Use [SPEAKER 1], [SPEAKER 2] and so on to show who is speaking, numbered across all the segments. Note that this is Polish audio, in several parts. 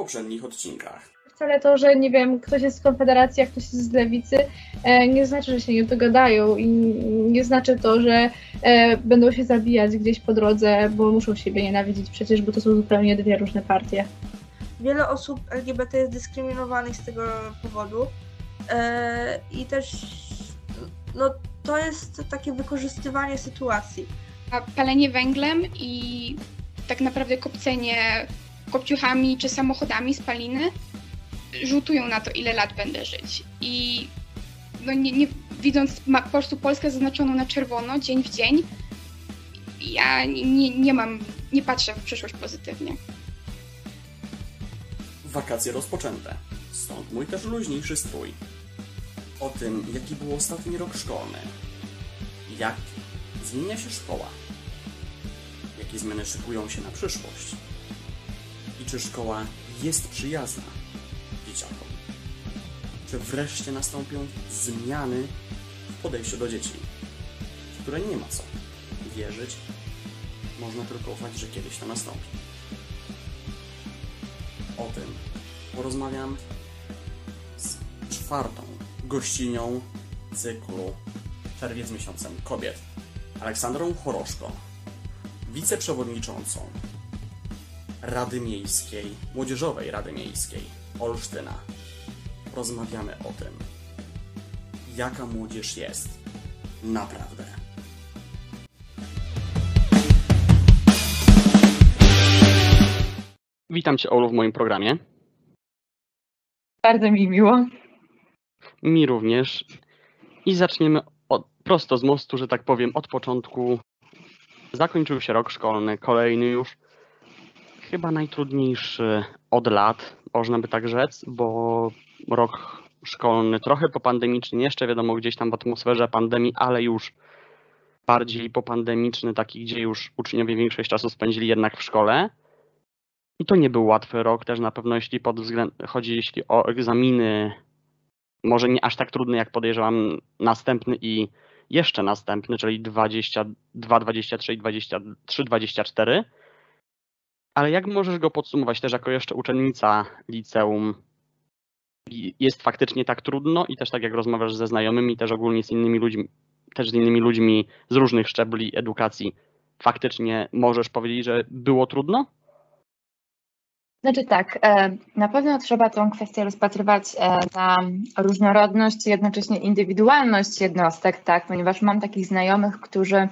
[SPEAKER 1] poprzednich odcinkach.
[SPEAKER 2] Wcale to, że nie wiem, ktoś jest z Konfederacji, a ktoś jest z Lewicy, e, nie znaczy, że się nie dogadają i nie znaczy to, że e, będą się zabijać gdzieś po drodze, bo muszą siebie nienawidzić przecież, bo to są zupełnie dwie różne partie.
[SPEAKER 3] Wiele osób LGBT jest dyskryminowanych z tego powodu e, i też no, to jest takie wykorzystywanie sytuacji.
[SPEAKER 4] A palenie węglem i tak naprawdę kopcenie kopciuchami czy samochodami spaliny rzutują na to, ile lat będę żyć. I no nie, nie widząc po prostu Polskę zaznaczoną na czerwono dzień w dzień, ja nie, nie mam, nie patrzę w przyszłość pozytywnie.
[SPEAKER 1] Wakacje rozpoczęte. Stąd mój też luźniejszy strój. O tym, jaki był ostatni rok szkolny. Jak zmienia się szkoła. Jakie zmiany szykują się na przyszłość. Czy szkoła jest przyjazna dzieciakom? Czy wreszcie nastąpią zmiany w podejściu do dzieci, w które nie ma co wierzyć, można tylko ufać, że kiedyś to nastąpi. O tym porozmawiam z czwartą gościnią cyklu Czerwiec miesiącem kobiet, Aleksandrą Choroszko, wiceprzewodniczącą Rady Miejskiej, Młodzieżowej Rady Miejskiej Olsztyna. Rozmawiamy o tym, jaka młodzież jest naprawdę. Witam Cię, Olu, w moim programie.
[SPEAKER 2] Bardzo mi miło.
[SPEAKER 1] Mi również. I zaczniemy od, prosto z mostu, że tak powiem, od początku. Zakończył się rok szkolny, kolejny już. Chyba najtrudniejszy od lat, można by tak rzec, bo rok szkolny trochę popandemiczny, jeszcze wiadomo gdzieś tam w atmosferze pandemii, ale już bardziej popandemiczny, taki, gdzie już uczniowie większość czasu spędzili jednak w szkole. I to nie był łatwy rok też na pewno, jeśli pod względ, chodzi jeśli o egzaminy, może nie aż tak trudny, jak podejrzewam następny i jeszcze następny, czyli 22, 23 i 23, 24. Ale jak możesz go podsumować też jako jeszcze uczennica liceum? Jest faktycznie tak trudno i też tak jak rozmawiasz ze znajomymi, też ogólnie z innymi ludźmi, też z innymi ludźmi z różnych szczebli edukacji, faktycznie możesz powiedzieć, że było trudno?
[SPEAKER 5] Znaczy tak, e, na pewno trzeba tę kwestię rozpatrywać e, na różnorodność i jednocześnie indywidualność jednostek, tak, ponieważ mam takich znajomych, którzy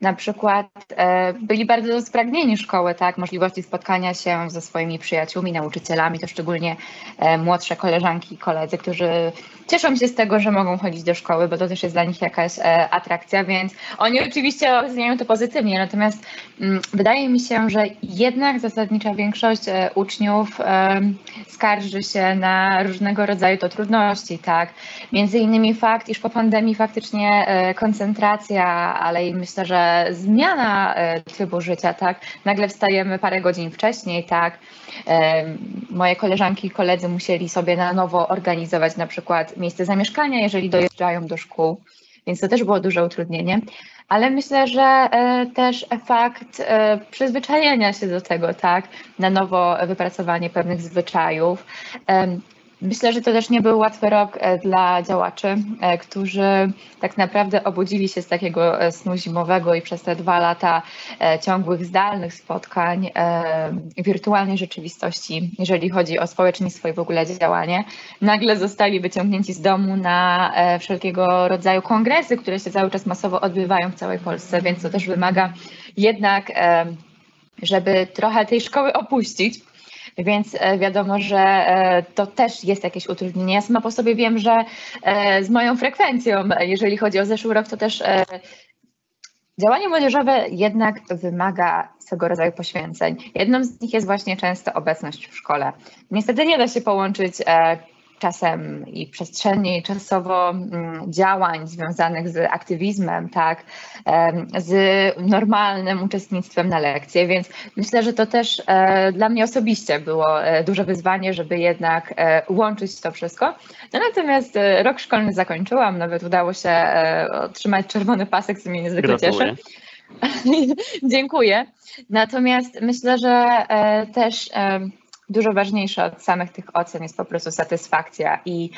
[SPEAKER 5] na przykład e, byli bardzo spragnieni szkoły, tak, możliwości spotkania się ze swoimi przyjaciółmi, nauczycielami, to szczególnie młodsze koleżanki i koledzy, którzy cieszą się z tego, że mogą chodzić do szkoły, bo to też jest dla nich jakaś atrakcja, więc oni oczywiście oceniają to pozytywnie, natomiast mm, wydaje mi się, że jednak zasadnicza większość uczniów skarży się na różnego rodzaju to trudności, tak. Między innymi fakt, iż po pandemii faktycznie e, koncentracja, ale myślę, że zmiana e, trybu życia, tak. Nagle wstajemy parę godzin wcześniej, tak. Moje koleżanki i koledzy musieli sobie na nowo organizować na przykład miejsce zamieszkania, jeżeli dojeżdżają do szkół, więc to też było duże utrudnienie ale myślę, że e, też fakt e, przyzwyczajenia się do tego, tak, na nowo wypracowanie pewnych zwyczajów. Myślę, że to też nie był łatwy rok e, dla działaczy, e, którzy tak naprawdę obudzili się z takiego e, snu zimowego i przez te dwa lata ciągłych zdalnych spotkań, wirtualnej rzeczywistości, jeżeli chodzi o społeczeństwo i w ogóle działanie, nagle zostali wyciągnięci z domu na wszelkiego rodzaju kongresy, które się cały czas masowo odbywają w całej Polsce, więc to też wymaga jednak, żeby trochę tej szkoły opuścić więc e, wiadomo, że e, to też jest jakieś utrudnienie. Ja sama po sobie wiem, że e, z moją frekwencją, jeżeli chodzi o zeszły rok, to też Działanie młodzieżowe jednak wymaga swego rodzaju poświęceń. Jedną z nich jest właśnie często obecność w szkole. Niestety nie da się połączyć czasem i przestrzennie, i czasowo mm, działań związanych z aktywizmem, tak, z normalnym uczestnictwem na lekcje, więc myślę, że to też e, dla mnie osobiście było e, duże wyzwanie, żeby jednak e, łączyć to wszystko. No natomiast rok szkolny zakończyłam, nawet udało się otrzymać czerwony pasek, co mnie niezwykle
[SPEAKER 1] Gratuluję.
[SPEAKER 5] cieszy. Dziękuję. Natomiast myślę, że też dużo ważniejsze od samych tych ocen jest po prostu satysfakcja i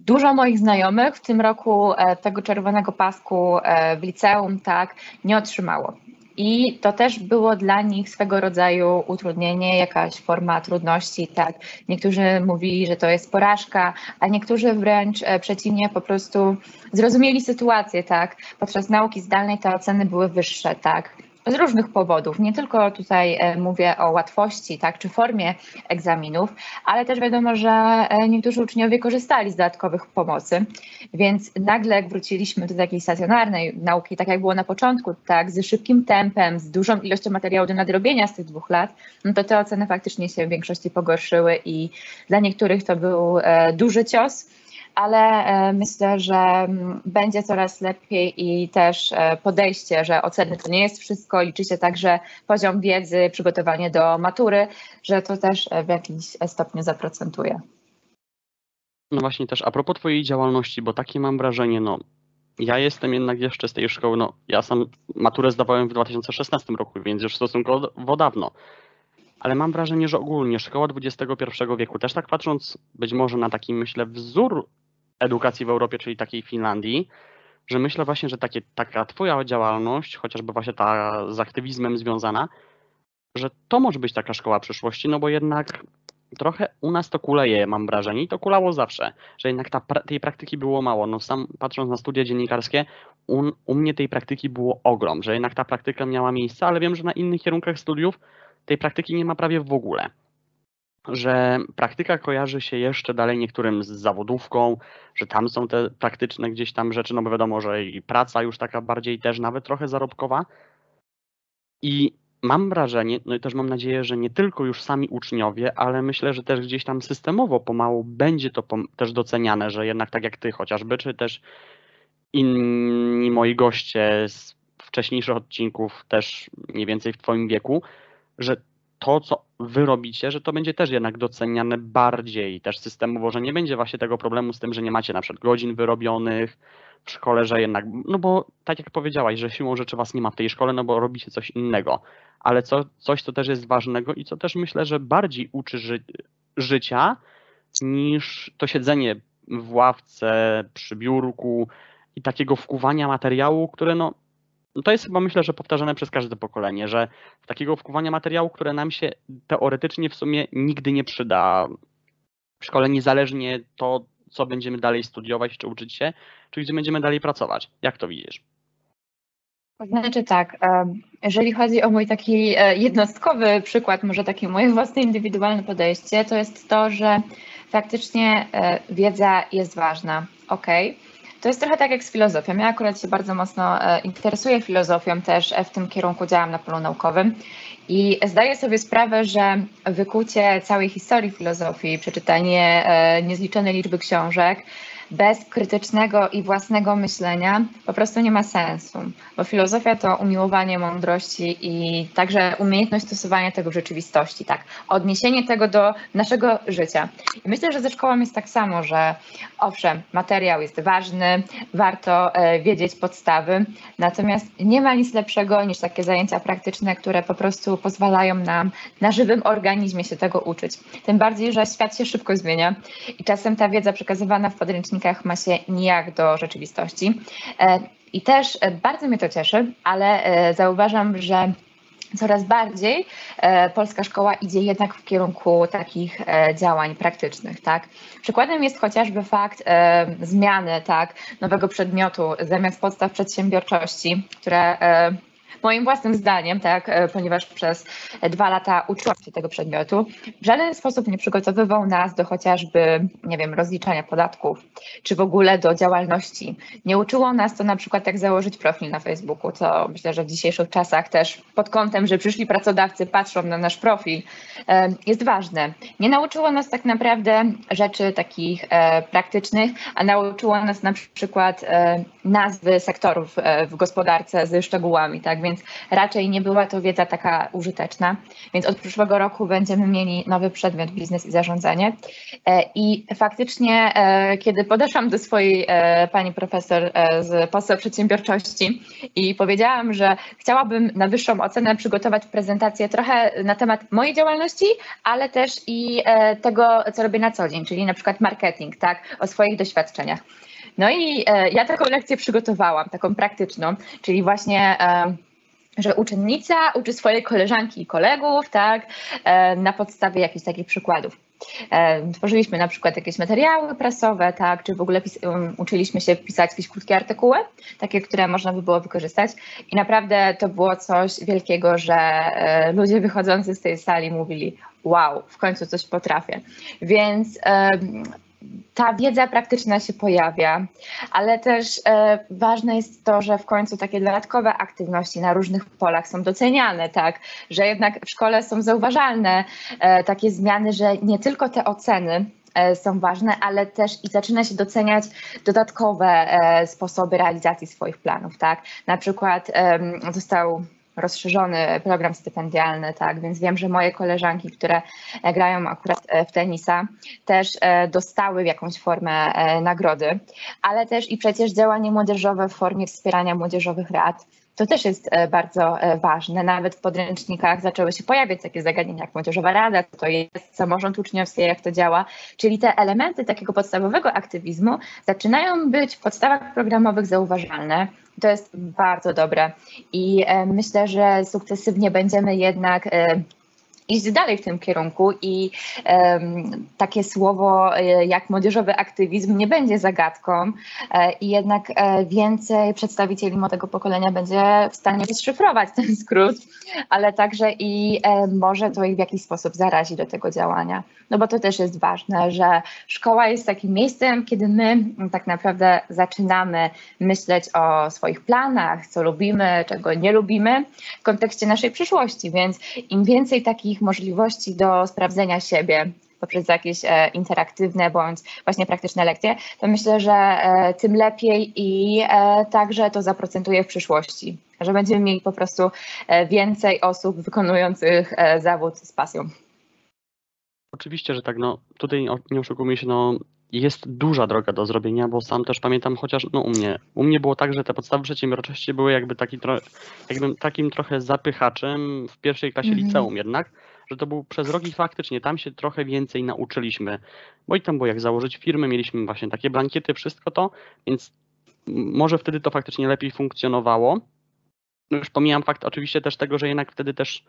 [SPEAKER 5] dużo moich znajomych w tym roku e, tego czerwonego pasku e, w liceum tak nie otrzymało. I to też było dla nich swego rodzaju utrudnienie, jakaś forma trudności. Tak, niektórzy mówili, że to jest porażka, a niektórzy wręcz e, przeciwnie, po prostu zrozumieli sytuację. Tak, podczas nauki zdalnej te oceny były wyższe. Tak, z różnych powodów. Nie tylko tutaj e, mówię o łatwości, tak, czy formie egzaminów, ale też wiadomo, że e, niektórzy uczniowie korzystali z dodatkowych pomocy, więc nagle jak wróciliśmy do takiej stacjonarnej nauki, tak jak było na początku, tak, z szybkim tempem, z dużą ilością materiału do nadrobienia z tych dwóch lat, no to te oceny faktycznie się w większości pogorszyły i dla niektórych to był e, duży cios ale e, myślę, że mm, będzie coraz lepiej i też e, podejście, że oceny to nie jest wszystko, liczy się także poziom wiedzy, przygotowanie do matury, że to też e, w jakimś stopniu zaprocentuje.
[SPEAKER 1] No właśnie też a propos twojej działalności, bo takie mam wrażenie, no ja jestem jednak jeszcze z tej szkoły, no ja sam maturę zdawałem w 2016 roku, więc już stosunkowo dawno. Ale mam wrażenie, że ogólnie szkoła XXI wieku, też tak patrząc być może na taki, myślę, wzór edukacji w Europie, czyli takiej Finlandii, że myślę właśnie, że takie, taka twoja działalność, chociażby właśnie ta z aktywizmem związana, że to może być taka szkoła przyszłości, no bo jednak trochę u nas to kuleje, mam wrażenie, i to kulało zawsze, że jednak ta, tej praktyki było mało. No sam patrząc na studia dziennikarskie, u, u mnie tej praktyki było ogrom, że jednak ta praktyka miała miejsce, ale wiem, że na innych kierunkach studiów tej praktyki nie ma prawie w ogóle że praktyka kojarzy się jeszcze dalej niektórym z zawodówką, że tam są te praktyczne gdzieś tam rzeczy, no bo wiadomo, że i praca już taka bardziej też nawet trochę zarobkowa. I mam wrażenie, no i też mam nadzieję, że nie tylko już sami uczniowie, ale myślę, że też gdzieś tam systemowo pomału będzie to też doceniane, że jednak tak jak ty chociażby, czy też inni moi goście z wcześniejszych odcinków, też mniej więcej w twoim wieku, że to, co wy robicie, że to będzie też jednak doceniane bardziej. Też systemowo, że nie będzie właśnie tego problemu z tym, że nie macie na przykład godzin wyrobionych w szkole, że jednak, no bo tak jak powiedziałaś, że siłą rzeczy was nie ma w tej szkole, no bo robicie coś innego, ale co, coś, co też jest ważnego i co też myślę, że bardziej uczy ży życia niż to siedzenie w ławce, przy biurku i takiego wkuwania materiału, które no no to jest chyba myślę, że powtarzane przez każde pokolenie, że takiego wkuwania materiału, które nam się teoretycznie w sumie nigdy nie przyda w szkole, niezależnie to, co będziemy dalej studiować czy uczyć się, czy gdzie będziemy dalej pracować. Jak to widzisz?
[SPEAKER 5] Znaczy tak, jeżeli chodzi o mój taki e, jednostkowy przykład, może takie moje własne indywidualne podejście, to jest to, że faktycznie e, wiedza jest ważna, ok, to jest trochę tak jak z filozofią. Ja akurat się bardzo mocno e, interesuję filozofią, też e, w tym kierunku działam na polu naukowym i zdaję sobie sprawę, że wykucie całej historii filozofii, przeczytanie e, niezliczonej liczby książek, bez krytycznego i własnego myślenia po prostu nie ma sensu, bo filozofia to umiłowanie mądrości i także umiejętność stosowania tego w rzeczywistości, tak, odniesienie tego do naszego życia. I myślę, że ze szkołą jest tak samo, że owszem, materiał jest ważny, warto e, wiedzieć podstawy, natomiast nie ma nic lepszego niż takie zajęcia praktyczne, które po prostu pozwalają nam na żywym organizmie się tego uczyć. Tym bardziej, że świat się szybko zmienia i czasem ta wiedza przekazywana w podręcznikach ma się nijak do rzeczywistości. E, I też e, bardzo mnie to cieszy, ale e, zauważam, że coraz bardziej polska szkoła idzie jednak w kierunku takich działań praktycznych, tak? Przykładem jest chociażby fakt zmiany, tak, nowego przedmiotu zamiast podstaw przedsiębiorczości, które moim własnym zdaniem, tak, e, ponieważ przez dwa lata uczyłam się tego przedmiotu, w żaden sposób nie przygotowywał nas do chociażby, nie wiem, rozliczania podatków, czy w ogóle do działalności. Nie uczyło nas to na przykład, jak założyć profil na Facebooku, co myślę, że w dzisiejszych czasach też pod kątem, że przyszli pracodawcy patrzą na nasz profil, e, jest ważne. Nie nauczyło nas tak naprawdę rzeczy takich e, praktycznych, a nauczyło nas na przykład nazwy sektorów w gospodarce ze szczegółami, tak, więc więc raczej nie była to wiedza taka użyteczna. Więc od przyszłego roku będziemy mieli nowy przedmiot biznes i zarządzanie. E, I faktycznie, e, kiedy podeszłam do swojej e, pani profesor z poseł przedsiębiorczości i powiedziałam, że chciałabym na wyższą ocenę przygotować prezentację trochę na temat mojej działalności, ale też i tego, co robię na co dzień, czyli na przykład marketing, tak, o swoich doświadczeniach. No i ja taką lekcję przygotowałam, taką praktyczną, czyli właśnie że uczennica uczy swojej koleżanki i kolegów, tak, na podstawie jakichś takich przykładów. Tworzyliśmy na przykład jakieś materiały prasowe, tak, czy w ogóle um, uczyliśmy się pisać jakieś krótkie artykuły, takie, które można by było wykorzystać. I naprawdę to było coś wielkiego, że e, ludzie wychodzący z tej sali mówili: Wow, w końcu coś potrafię. Więc ta wiedza praktyczna się pojawia, ale też e, ważne jest to, że w końcu takie dodatkowe aktywności na różnych polach są doceniane, tak, że jednak w szkole są zauważalne e, takie zmiany, że nie tylko te oceny e, są ważne, ale też i zaczyna się doceniać dodatkowe sposoby realizacji swoich planów, tak. Na przykład został rozszerzony program stypendialny, tak, więc wiem, że moje koleżanki, które e, grają akurat e, w tenisa, też e, dostały jakąś formę nagrody, ale też i przecież działanie młodzieżowe w formie wspierania młodzieżowych rad, to też jest bardzo ważne. Nawet w podręcznikach zaczęły się pojawiać takie zagadnienia jak młodzieżowa rada, to jest samorząd uczniowski, jak to działa. Czyli te elementy takiego podstawowego aktywizmu zaczynają być w podstawach programowych zauważalne. To jest bardzo dobre i e, myślę, że sukcesywnie będziemy jednak e, iść dalej w tym kierunku i um, takie słowo e, jak młodzieżowy aktywizm nie będzie zagadką e, i jednak e, więcej przedstawicieli młodego pokolenia będzie w stanie rozszyfrować ten skrót, ale także i może to ich w jakiś sposób zarazi do tego działania. No bo to też jest ważne, że szkoła jest takim miejscem, kiedy my tak naprawdę zaczynamy myśleć o swoich planach, co lubimy, czego nie lubimy w kontekście naszej przyszłości, więc im więcej takich możliwości do sprawdzenia siebie poprzez jakieś e, interaktywne bądź właśnie praktyczne lekcje, to myślę, że e, tym lepiej i e, także to zaprocentuje w przyszłości, że będziemy mieli po prostu więcej osób wykonujących zawód z pasją.
[SPEAKER 1] Oczywiście, że tak, no tutaj nie oszukujmy się, no jest duża droga do zrobienia, bo sam też pamiętam, chociaż no u mnie, u mnie było tak, że te podstawy przedsiębiorczości były jakby taki tro, jakbym takim trochę zapychaczem w pierwszej klasie mm -hmm. liceum jednak, że to był przez rok i faktycznie tam się trochę więcej nauczyliśmy, bo i tam było jak założyć firmę, mieliśmy właśnie takie blankiety, wszystko to, więc może wtedy to faktycznie lepiej funkcjonowało. No już pomijam fakt oczywiście też tego, że jednak wtedy też,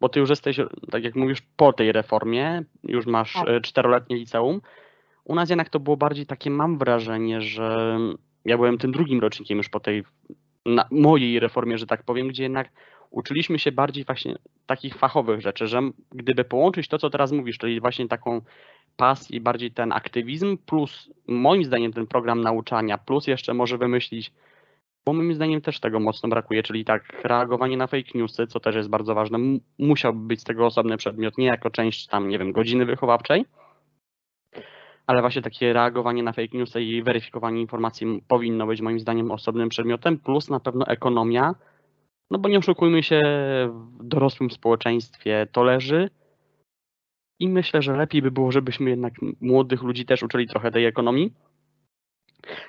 [SPEAKER 1] bo ty już jesteś, tak jak mówisz, po tej reformie, już masz tak. E, czteroletnie liceum. U nas jednak to było bardziej takie, mam wrażenie, że ja byłem tym drugim rocznikiem już po tej mojej reformie, że tak powiem, gdzie jednak uczyliśmy się bardziej właśnie takich fachowych rzeczy, że gdyby połączyć to, co teraz mówisz, czyli właśnie taką pasję i bardziej ten aktywizm, plus moim zdaniem ten program nauczania, plus jeszcze może wymyślić, bo moim zdaniem też tego mocno brakuje, czyli tak reagowanie na fake newsy, co też jest bardzo ważne, musiałby być z tego osobny przedmiot, nie jako część tam, nie wiem, godziny wychowawczej, ale właśnie takie reagowanie na fake newsy i weryfikowanie informacji powinno być moim zdaniem osobnym przedmiotem, plus na pewno ekonomia, no bo nie oszukujmy się, w dorosłym społeczeństwie to leży. I myślę, że lepiej by było, żebyśmy jednak młodych ludzi też uczyli trochę tej ekonomii.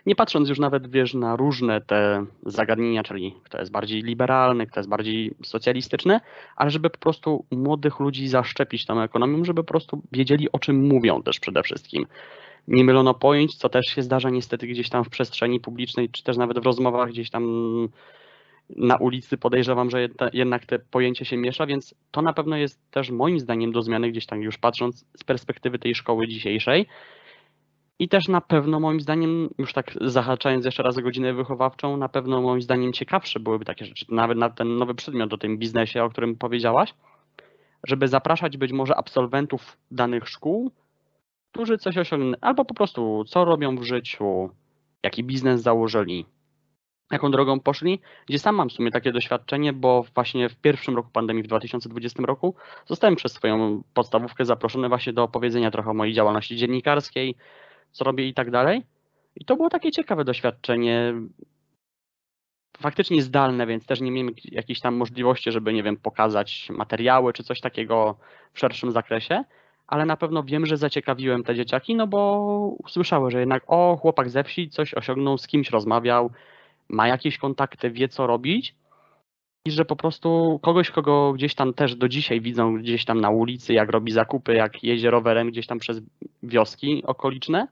[SPEAKER 1] Nie patrząc już nawet, wiesz, na różne te zagadnienia, czyli kto jest bardziej liberalny, kto jest bardziej socjalistyczny, ale żeby po prostu młodych ludzi zaszczepić tą ekonomią, żeby po prostu wiedzieli, o czym mówią też przede wszystkim. Nie mylono pojęć, co też się zdarza niestety gdzieś tam w przestrzeni publicznej, czy też nawet w rozmowach gdzieś tam na ulicy podejrzewam, że jednak te pojęcie się miesza, więc to na pewno jest też moim zdaniem do zmiany gdzieś tam już patrząc z perspektywy tej szkoły dzisiejszej. I też na pewno moim zdaniem, już tak zahaczając jeszcze raz o godzinę wychowawczą, na pewno moim zdaniem ciekawsze byłyby takie rzeczy, nawet na ten nowy przedmiot o tym biznesie, o którym powiedziałaś, żeby zapraszać być może absolwentów danych szkół, którzy coś osiągnęli, albo po prostu co robią w życiu, jaki biznes założyli, jaką drogą poszli, gdzie sam mam w sumie takie doświadczenie, bo właśnie w pierwszym roku pandemii, w 2020 roku, zostałem przez swoją podstawówkę zaproszony właśnie do opowiedzenia trochę o mojej działalności dziennikarskiej, co robię i tak dalej. I to było takie ciekawe doświadczenie. faktycznie zdalne, więc też nie miałem jakiejś tam możliwości, żeby, nie wiem, pokazać materiały czy coś takiego w szerszym zakresie, ale na pewno wiem, że zaciekawiłem te dzieciaki, no bo usłyszały, że jednak o, chłopak ze wsi coś osiągnął, z kimś rozmawiał, ma jakieś kontakty, wie co robić i że po prostu kogoś, kogo gdzieś tam też do dzisiaj widzą gdzieś tam na ulicy, jak robi zakupy, jak jedzie rowerem gdzieś tam przez wioski okoliczne,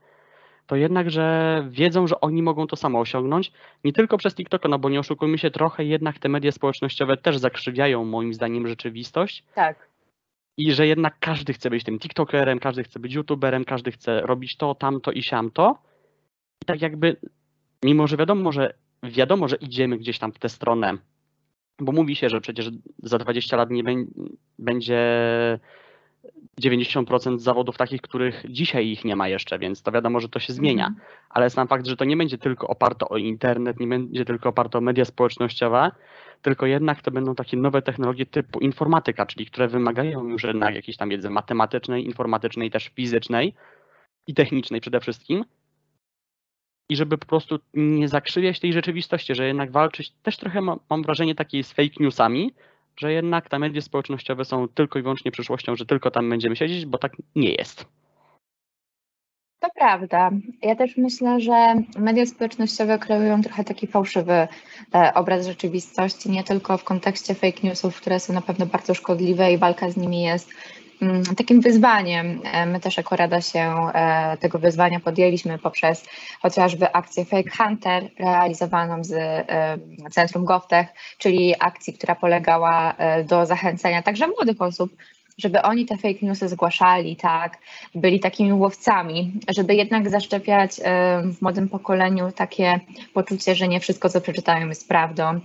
[SPEAKER 1] to jednak, że wiedzą, że oni mogą to samo osiągnąć, nie tylko przez TikToka, no bo nie oszukujmy się, trochę jednak te media społecznościowe też zakrzywiają moim zdaniem rzeczywistość
[SPEAKER 5] Tak.
[SPEAKER 1] i że jednak każdy chce być tym TikTokerem, każdy chce być YouTuberem, każdy chce robić to, tamto i siamto. I tak jakby, mimo że wiadomo, że wiadomo, że idziemy gdzieś tam w tę stronę, bo mówi się, że przecież za 20 lat nie bę- będzie 90% zawodów takich, których dzisiaj ich nie ma jeszcze, więc to wiadomo, że to się zmienia.
[SPEAKER 5] Mhm.
[SPEAKER 1] Ale sam fakt, że to nie będzie tylko oparte o internet, nie będzie tylko oparte o media społecznościowe, tylko jednak to będą takie nowe technologie typu informatyka, czyli które wymagają już jednak jakiejś tam wiedzy matematycznej, informatycznej, też fizycznej i technicznej przede wszystkim. I żeby po prostu nie zakrzywiać tej rzeczywistości, że jednak walczyć, też trochę mam, wrażenie takiej z fake newsami, że jednak te media społecznościowe są tylko i wyłącznie przyszłością, że tylko tam będziemy siedzieć, bo tak nie jest.
[SPEAKER 5] To prawda. Ja też myślę, że media społecznościowe kreują trochę taki fałszywy e, obraz rzeczywistości, nie tylko w kontekście fake newsów, które są na pewno bardzo szkodliwe i walka z nimi jest takim wyzwaniem. E, My też jako Rada się e, tego wyzwania podjęliśmy poprzez chociażby akcję Fake Hunter realizowaną z e, Centrum GovTech, czyli akcji, która polegała do zachęcenia także młodych osób, żeby oni te fake newsy zgłaszali, tak, byli takimi łowcami, żeby jednak zaszczepiać w młodym pokoleniu takie poczucie, że nie wszystko, co przeczytają, jest prawdą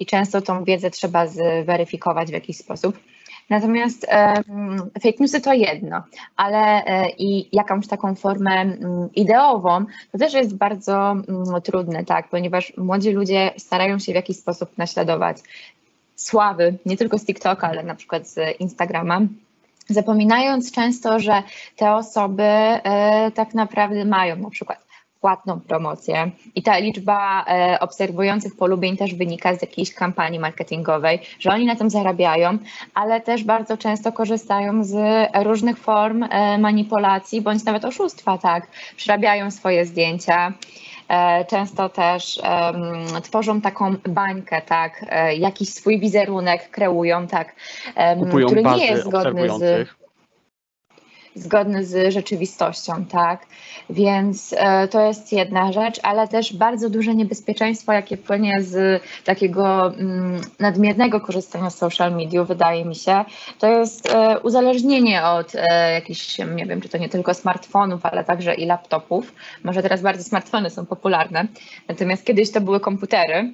[SPEAKER 5] i często tą wiedzę trzeba zweryfikować w jakiś sposób. Natomiast fake newsy to jedno, ale e, i jakąś taką formę mm, ideową, to też jest bardzo mm, trudne, tak, ponieważ młodzi ludzie starają się w jakiś sposób naśladować sławy, nie tylko z TikToka, ale na przykład z Instagrama, zapominając często, że te osoby e, tak naprawdę mają na przykład płatną promocję. I ta liczba e, obserwujących polubień też wynika z jakiejś kampanii marketingowej, że oni na tym zarabiają, ale też bardzo często korzystają z różnych form e, manipulacji bądź nawet oszustwa, tak, przerabiają swoje zdjęcia, E, często też em, tworzą taką bańkę, tak, jakiś swój wizerunek kreują, tak,
[SPEAKER 1] Kupują
[SPEAKER 5] który nie jest zgodny z. zgodny z rzeczywistością, tak, więc e, to jest jedna rzecz, ale też bardzo duże niebezpieczeństwo, jakie płynie z takiego mm, nadmiernego korzystania z social mediów, wydaje mi się, to jest e, uzależnienie od e, jakichś, nie wiem, czy to nie tylko smartfonów, ale także i laptopów. Może teraz bardziej smartfony są popularne, natomiast kiedyś to były komputery,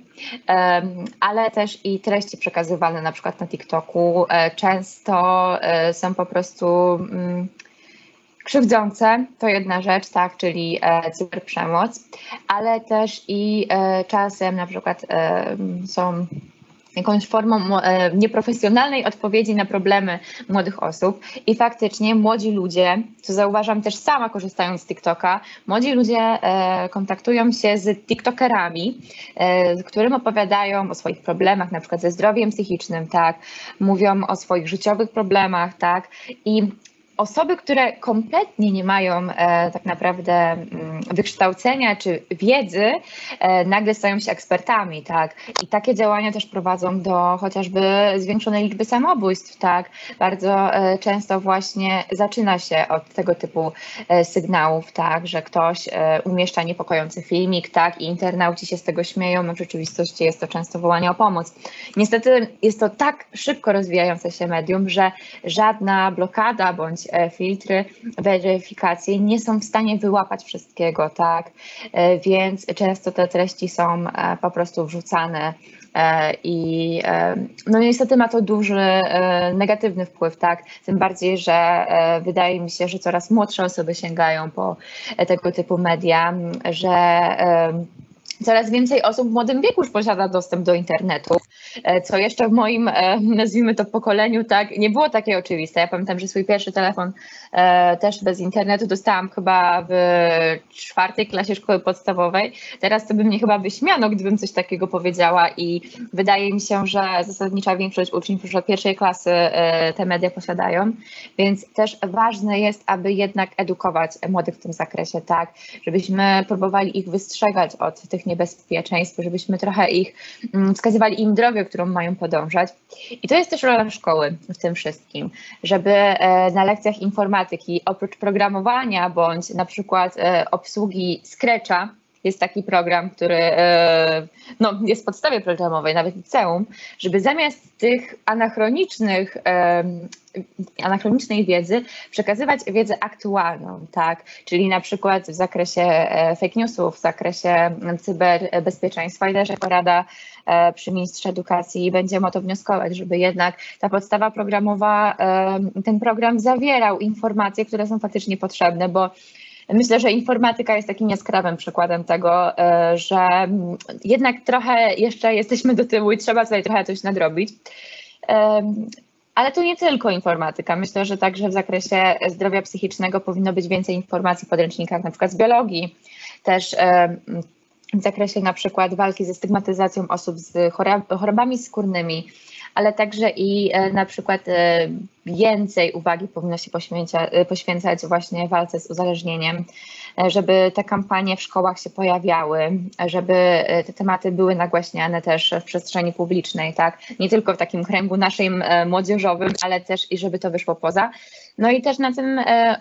[SPEAKER 5] ale też i treści przekazywane na przykład na TikToku często są po prostu mm, krzywdzące, to jedna rzecz, tak, czyli e, cyberprzemoc, ale też i e, czasem na przykład e, są jakąś formą e, nieprofesjonalnej odpowiedzi na problemy młodych osób i faktycznie młodzi ludzie, co zauważam też sama korzystając z TikToka, młodzi ludzie e, kontaktują się z TikTokerami, e, którym opowiadają o swoich problemach, na przykład ze zdrowiem psychicznym, tak, mówią o swoich życiowych problemach, tak, i osoby, które kompletnie nie mają e, tak naprawdę mm, wykształcenia czy wiedzy, e, nagle stają się ekspertami, tak. I takie działania też prowadzą do chociażby zwiększonej liczby samobójstw, tak. Bardzo e, często właśnie zaczyna się od tego typu e, sygnałów, tak, że ktoś e, umieszcza niepokojący filmik, tak, i internauci się z tego śmieją, a w rzeczywistości jest to często wołanie o pomoc. Niestety jest to tak szybko rozwijające się medium, że żadna blokada bądź filtry weryfikacji nie są w stanie wyłapać wszystkiego, tak? E, Więc często te treści są e, po prostu wrzucane e, i e, no niestety ma to duży e, negatywny wpływ, tak? Tym bardziej, że e, wydaje mi się, że coraz młodsze osoby sięgają po e, tego typu media, że e, Coraz więcej osób w młodym wieku już posiada dostęp do internetu, e, co jeszcze w moim, e, nazwijmy to, pokoleniu, tak, nie było takie oczywiste. Ja pamiętam, że swój pierwszy telefon e, też bez internetu dostałam chyba w czwartej klasie szkoły podstawowej. Teraz to by mnie chyba wyśmiano, gdybym coś takiego powiedziała i wydaje mi się, że zasadnicza większość uczniów już od pierwszej klasy te media posiadają, więc też ważne jest, aby jednak edukować młodych w tym zakresie, tak, żebyśmy próbowali ich wystrzegać od tych niebezpieczeństw, żebyśmy trochę ich mm, wskazywali im drogę, którą mają podążać. I to jest też rola szkoły w tym wszystkim, żeby e, na lekcjach informatyki oprócz programowania bądź na przykład e, obsługi Scratcha, jest taki program, który e, no, jest w podstawie programowej, nawet liceum, żeby zamiast tych anachronicznych, anachronicznej wiedzy przekazywać wiedzę aktualną, tak? Czyli na przykład w zakresie e, fake newsów, w zakresie cyberbezpieczeństwa i też jako Rada e, przy Ministrze Edukacji będziemy o to wnioskować, żeby jednak ta podstawa programowa, ten program zawierał informacje, które są faktycznie potrzebne, bo Myślę, że informatyka jest takim jaskrawym przykładem tego, e, że jednak trochę jeszcze jesteśmy do tyłu i trzeba tutaj trochę coś nadrobić. Ale to nie tylko informatyka. Myślę, że także w zakresie zdrowia psychicznego powinno być więcej informacji w podręcznikach, na przykład z biologii, też w zakresie na przykład walki ze stygmatyzacją osób z chorobami skórnymi, ale także i e, na przykład e, więcej uwagi powinno się e, poświęcać właśnie walce z uzależnieniem, żeby te kampanie w szkołach się pojawiały, żeby te tematy były nagłaśniane też w przestrzeni publicznej, tak? Nie tylko w takim kręgu naszym młodzieżowym, ale też i żeby to wyszło poza. No i też na tym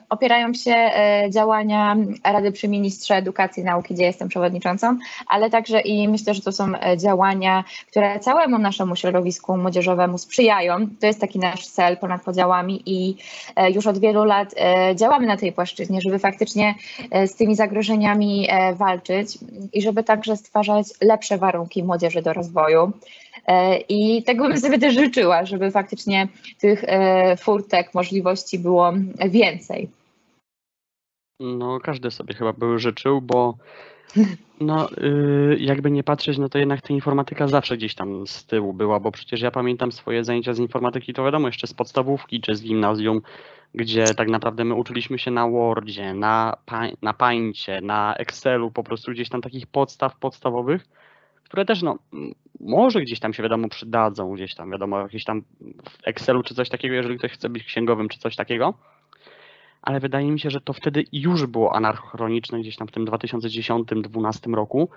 [SPEAKER 5] opierają się działania Rady przy Ministrze Edukacji i Nauki, gdzie jestem przewodniczącą, ale także i myślę, że to są działania, które całemu naszemu środowisku młodzieżowemu sprzyjają. To jest taki nasz cel ponad podziałami i e, już od wielu lat e, działamy na tej płaszczyźnie, żeby faktycznie e, z tymi zagrożeniami walczyć i żeby także stwarzać lepsze warunki młodzieży do rozwoju. I tego bym sobie też życzyła, żeby faktycznie tych furtek, możliwości było więcej.
[SPEAKER 1] No, każdy sobie chyba by życzył, bo no, yy, jakby nie patrzeć, no to jednak ta informatyka zawsze gdzieś tam z tyłu była, bo przecież ja pamiętam swoje zajęcia z informatyki, to wiadomo, jeszcze z podstawówki czy z gimnazjum, gdzie tak naprawdę my uczyliśmy się na Wordzie, na, na Paincie, na Excelu, po prostu gdzieś tam takich podstaw podstawowych, które też no, może gdzieś tam się wiadomo przydadzą, gdzieś tam wiadomo, jakieś tam w Excelu czy coś takiego, jeżeli ktoś chce być księgowym czy coś takiego. Ale wydaje mi się, że to wtedy już było anachroniczne gdzieś tam w tym 2010-2012 roku,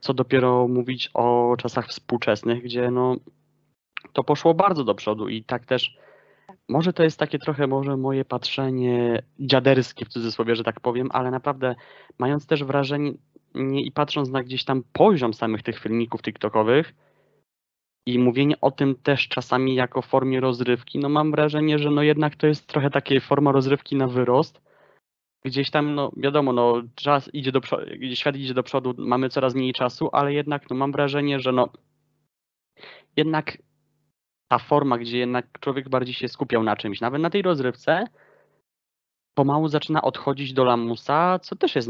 [SPEAKER 1] co dopiero mówić o czasach współczesnych, gdzie no to poszło bardzo do przodu i tak też może to jest takie trochę może moje patrzenie dziaderskie w cudzysłowie, że tak powiem, ale naprawdę mając też wrażenie i patrząc na gdzieś tam poziom samych tych filmików TikTokowych, i mówienie o tym też czasami jako formie rozrywki, no mam wrażenie, że no jednak to jest trochę takie forma rozrywki na wyrost. Gdzieś tam, no wiadomo, no czas idzie do przodu, świat idzie do przodu, mamy coraz mniej czasu, ale jednak no mam wrażenie, że no jednak ta forma, gdzie jednak człowiek bardziej się skupiał na czymś, nawet na tej rozrywce, pomału zaczyna odchodzić do lamusa, co też jest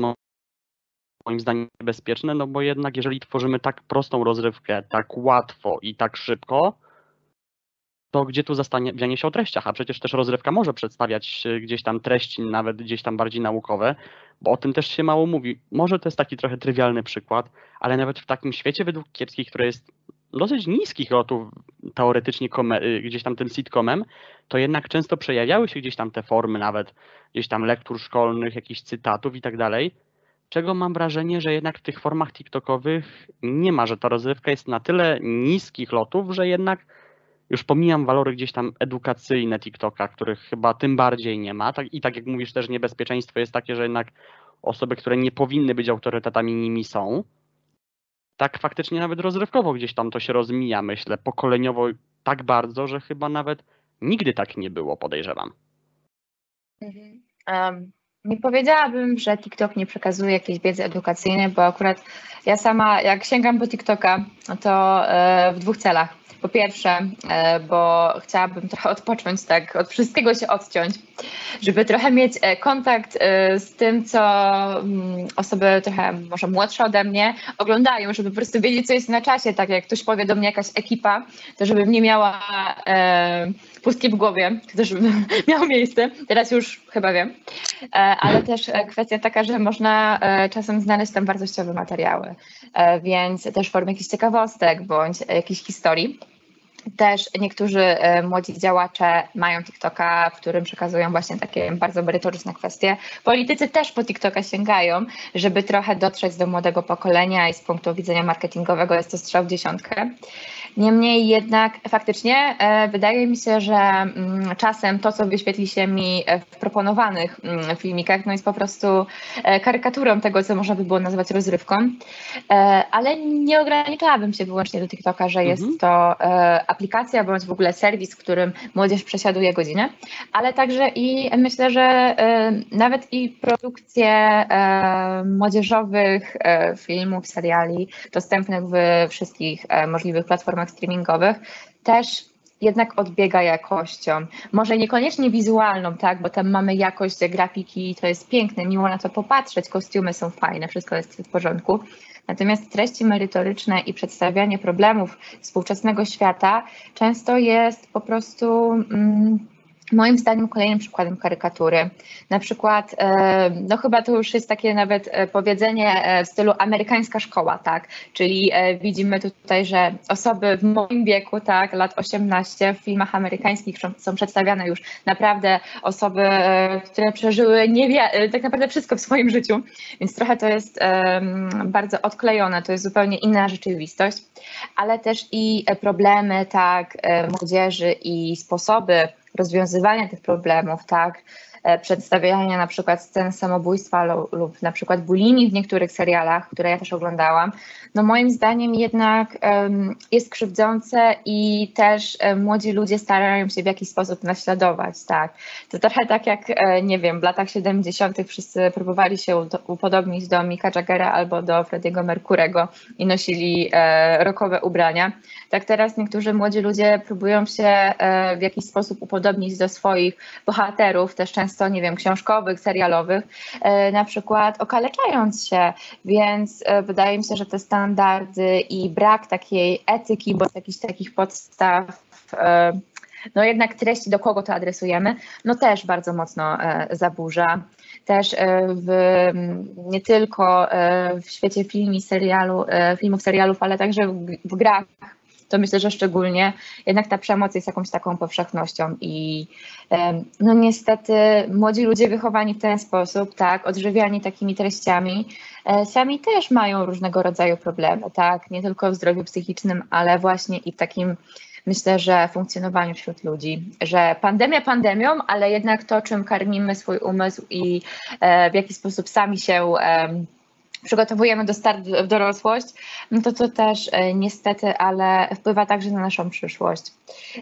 [SPEAKER 1] moim zdaniem bezpieczne, no bo jednak jeżeli tworzymy tak prostą rozrywkę, tak łatwo i tak szybko, to gdzie tu zastanawianie się o treściach, a przecież też rozrywka może przedstawiać gdzieś tam treści, nawet gdzieś tam bardziej naukowe, bo o tym też się mało mówi. Może to jest taki trochę trywialny przykład, ale nawet w takim świecie według kiepskich, które jest dosyć niskich lotów teoretycznie gdzieś tam tym sitcomem, to jednak często przejawiały się gdzieś tam te formy nawet gdzieś tam lektur szkolnych, jakichś cytatów i tak dalej, czego mam wrażenie, że jednak w tych formach TikTokowych nie ma, że ta rozrywka jest na tyle niskich lotów, że jednak już pomijam walory gdzieś tam edukacyjne TikToka, których chyba tym bardziej nie ma. Tak, I tak jak mówisz, też niebezpieczeństwo jest takie, że jednak osoby, które nie powinny być autorytetami, nimi są. Tak faktycznie nawet rozrywkowo gdzieś tam to się rozmija, myślę, pokoleniowo tak bardzo, że chyba nawet nigdy tak nie było, podejrzewam.
[SPEAKER 5] Mhm. Um, nie powiedziałabym, że TikTok nie przekazuje jakiejś wiedzy edukacyjnej, bo akurat ja sama, jak sięgam po TikToka, to e, w dwóch celach. Po pierwsze, e, bo chciałabym trochę odpocząć, tak, od wszystkiego się odciąć, żeby trochę mieć e, kontakt z tym, co mm, osoby trochę może młodsze ode mnie oglądają, żeby po prostu wiedzieć, co jest na czasie, tak jak ktoś powie do mnie jakaś ekipa, to żebym nie miała pustki w głowie, to też miało miejsce, teraz już chyba wiem, e, ale też e, kwestia taka, że można e, czasem znaleźć tam wartościowe materiały, więc też w formie jakichś ciekawostek bądź jakichś historii. Też niektórzy młodzi działacze mają TikToka, w którym przekazują właśnie takie bardzo merytoryczne kwestie. Politycy też po TikToka sięgają, żeby trochę dotrzeć do młodego pokolenia i z punktu widzenia marketingowego jest to strzał w dziesiątkę. Niemniej jednak faktycznie e, wydaje mi się, że mm, czasem to, co wyświetli się mi e, w proponowanych mm, filmikach, no jest po prostu e, karykaturą tego, co można by było nazwać rozrywką, ale nie ograniczałabym się wyłącznie do TikToka, że jest
[SPEAKER 1] Mhm.
[SPEAKER 5] to e, aplikacja bądź w ogóle serwis, w którym młodzież przesiaduje godzinę, ale także i myślę, że nawet i produkcje młodzieżowych filmów, seriali dostępnych w wszystkich możliwych platformach streamingowych też jednak odbiega jakością. Może niekoniecznie wizualną, tak, bo tam mamy jakość grafiki, to jest piękne, miło na to popatrzeć, kostiumy są fajne, wszystko jest w porządku. Natomiast treści merytoryczne i przedstawianie problemów współczesnego świata często jest po prostu mm, moim zdaniem kolejnym przykładem karykatury. Na przykład, e, no chyba to już jest takie nawet e, powiedzenie e, w stylu amerykańska szkoła, tak? Czyli widzimy tutaj, że osoby w moim wieku, tak, lat 18 w filmach amerykańskich są, przedstawiane już naprawdę osoby, które przeżyły tak naprawdę wszystko w swoim życiu, więc trochę to jest bardzo odklejone, to jest zupełnie inna rzeczywistość, ale też i problemy, tak, młodzieży i sposoby rozwiązywania tych problemów, tak, przedstawiania na przykład scen samobójstwa lu- lub na przykład bulimi w niektórych serialach, które ja też oglądałam, no moim zdaniem jednak jest krzywdzące i też e, młodzi ludzie starają się w jakiś sposób naśladować, tak. To trochę tak jak, e, nie wiem, w latach 70. wszyscy próbowali się upodobnić do Mika Jaggera albo do Frediego Mercurego i nosili e, rockowe ubrania. Tak teraz niektórzy młodzi ludzie próbują się e, w jakiś sposób upodobnić do swoich bohaterów, też często, nie wiem, książkowych, serialowych, e, na przykład okaleczając się, więc e, wydaje mi się, że te standardy i brak takiej etyki, bądź jakichś takich podstaw, e, no jednak treści, do kogo to adresujemy, no też bardzo mocno zaburza. Też w, nie tylko w świecie filmu serialu, filmów, serialów, ale także w, w grach to myślę, że szczególnie jednak ta przemoc jest jakąś taką powszechnością i no niestety młodzi ludzie wychowani w ten sposób, tak, odżywiani takimi treściami, e, sami też mają różnego rodzaju problemy, tak, nie tylko w zdrowiu psychicznym, ale właśnie i w takim myślę, że funkcjonowaniu wśród ludzi, że pandemia pandemią, ale jednak to, czym karmimy swój umysł i e, w jaki sposób sami się przygotowujemy do startu w dorosłość, no to to też e, niestety, ale wpływa także na naszą przyszłość.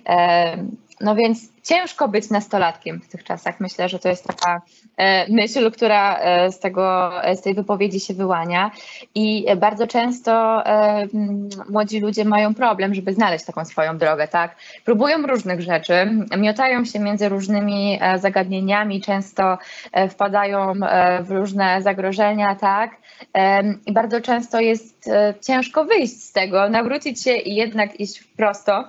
[SPEAKER 5] E, No więc ciężko być nastolatkiem w tych czasach. Myślę, że to jest taka e, myśl, która e, z, tego, z tej wypowiedzi się wyłania. I bardzo często e, młodzi ludzie mają problem, żeby znaleźć taką swoją drogę, tak? Próbują różnych rzeczy, miotają się między różnymi e, zagadnieniami, często e, wpadają e, w różne zagrożenia, tak? I bardzo często jest e, ciężko wyjść z tego, nawrócić się i jednak iść prosto.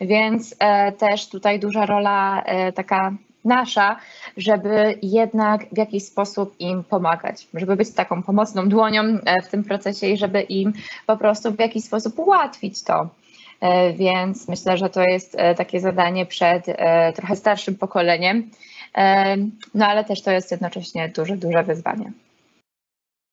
[SPEAKER 5] Więc e, też tutaj duża rola e, taka nasza, żeby jednak w jakiś sposób im pomagać, żeby być taką pomocną dłonią e, w tym procesie i żeby im po prostu w jakiś sposób ułatwić to. E, Więc myślę, że to jest takie zadanie przed trochę starszym pokoleniem, no ale też to jest jednocześnie duże, duże wyzwanie.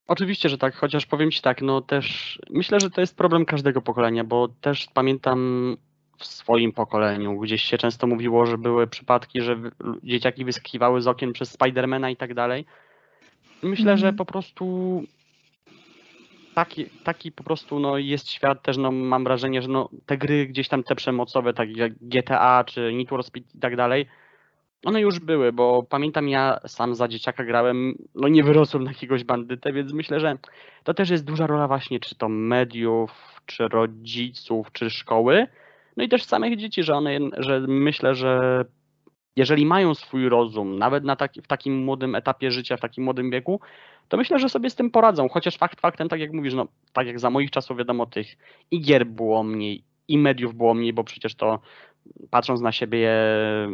[SPEAKER 1] Oczywiście, że tak, chociaż powiem Ci tak, no też myślę, że to jest problem każdego pokolenia, bo też pamiętam w swoim pokoleniu, gdzieś się często mówiło, że były przypadki, że dzieciaki wyskakiwały z okien przez Spidermana i tak dalej. Myślę, że
[SPEAKER 5] Mhm.
[SPEAKER 1] po prostu taki, taki po prostu no, jest świat też, no, mam wrażenie, że no, te gry gdzieś tam te przemocowe, tak jak GTA czy Need for Speed i tak dalej, one już były, bo pamiętam ja sam za dzieciaka grałem, no nie wyrosłem na jakiegoś bandytę, więc myślę, że to też jest duża rola właśnie czy to mediów, czy rodziców, czy szkoły, No i też samych dzieci, że one, że myślę, że jeżeli mają swój rozum, nawet na taki, w takim młodym etapie życia, w takim młodym wieku, to myślę, że sobie z tym poradzą. Chociaż fakt faktem, tak jak mówisz, no tak jak za moich czasów wiadomo, tych i gier było mniej, i mediów było mniej, bo przecież to patrząc na siebie,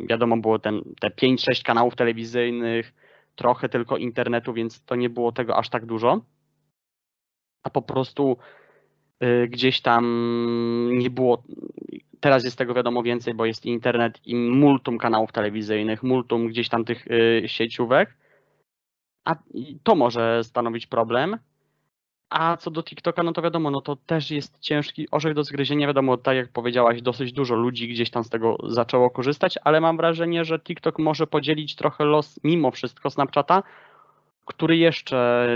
[SPEAKER 1] wiadomo, było ten, te 5-6 kanałów telewizyjnych, trochę tylko internetu, więc to nie było tego aż tak dużo. A po prostu y, gdzieś tam nie było. Teraz jest tego wiadomo więcej, bo jest internet i multum kanałów telewizyjnych, multum gdzieś tam tych y, sieciówek. A to może stanowić problem. A co do TikToka, no to wiadomo, no to też jest ciężki orzech do zgryzienia. Wiadomo, tak jak powiedziałaś, dosyć dużo ludzi gdzieś tam z tego zaczęło korzystać, ale mam wrażenie, że TikTok może podzielić trochę los mimo wszystko Snapchata, który jeszcze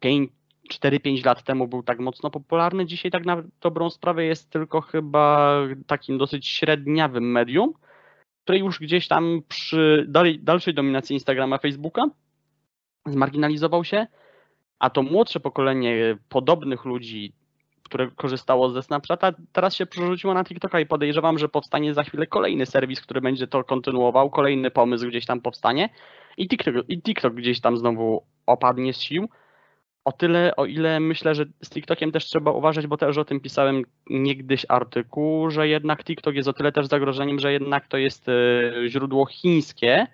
[SPEAKER 1] 5, 4-5 lat temu był tak mocno popularny. Dzisiaj tak na dobrą sprawę jest tylko chyba takim dosyć średniawym medium, które już gdzieś tam przy dalej, dalszej dominacji Instagrama, Facebooka zmarginalizował się, a to młodsze pokolenie podobnych ludzi, które korzystało ze Snapchata, teraz się przerzuciło na TikToka i podejrzewam, że powstanie za chwilę kolejny serwis, który będzie to kontynuował, kolejny pomysł gdzieś tam powstanie i TikTok, i TikTok gdzieś tam znowu opadnie z sił. O tyle, o ile myślę, że z TikTokiem też trzeba uważać, bo też o tym pisałem niegdyś artykuł, że jednak TikTok jest o tyle też zagrożeniem, że jednak to jest e, źródło chińskie,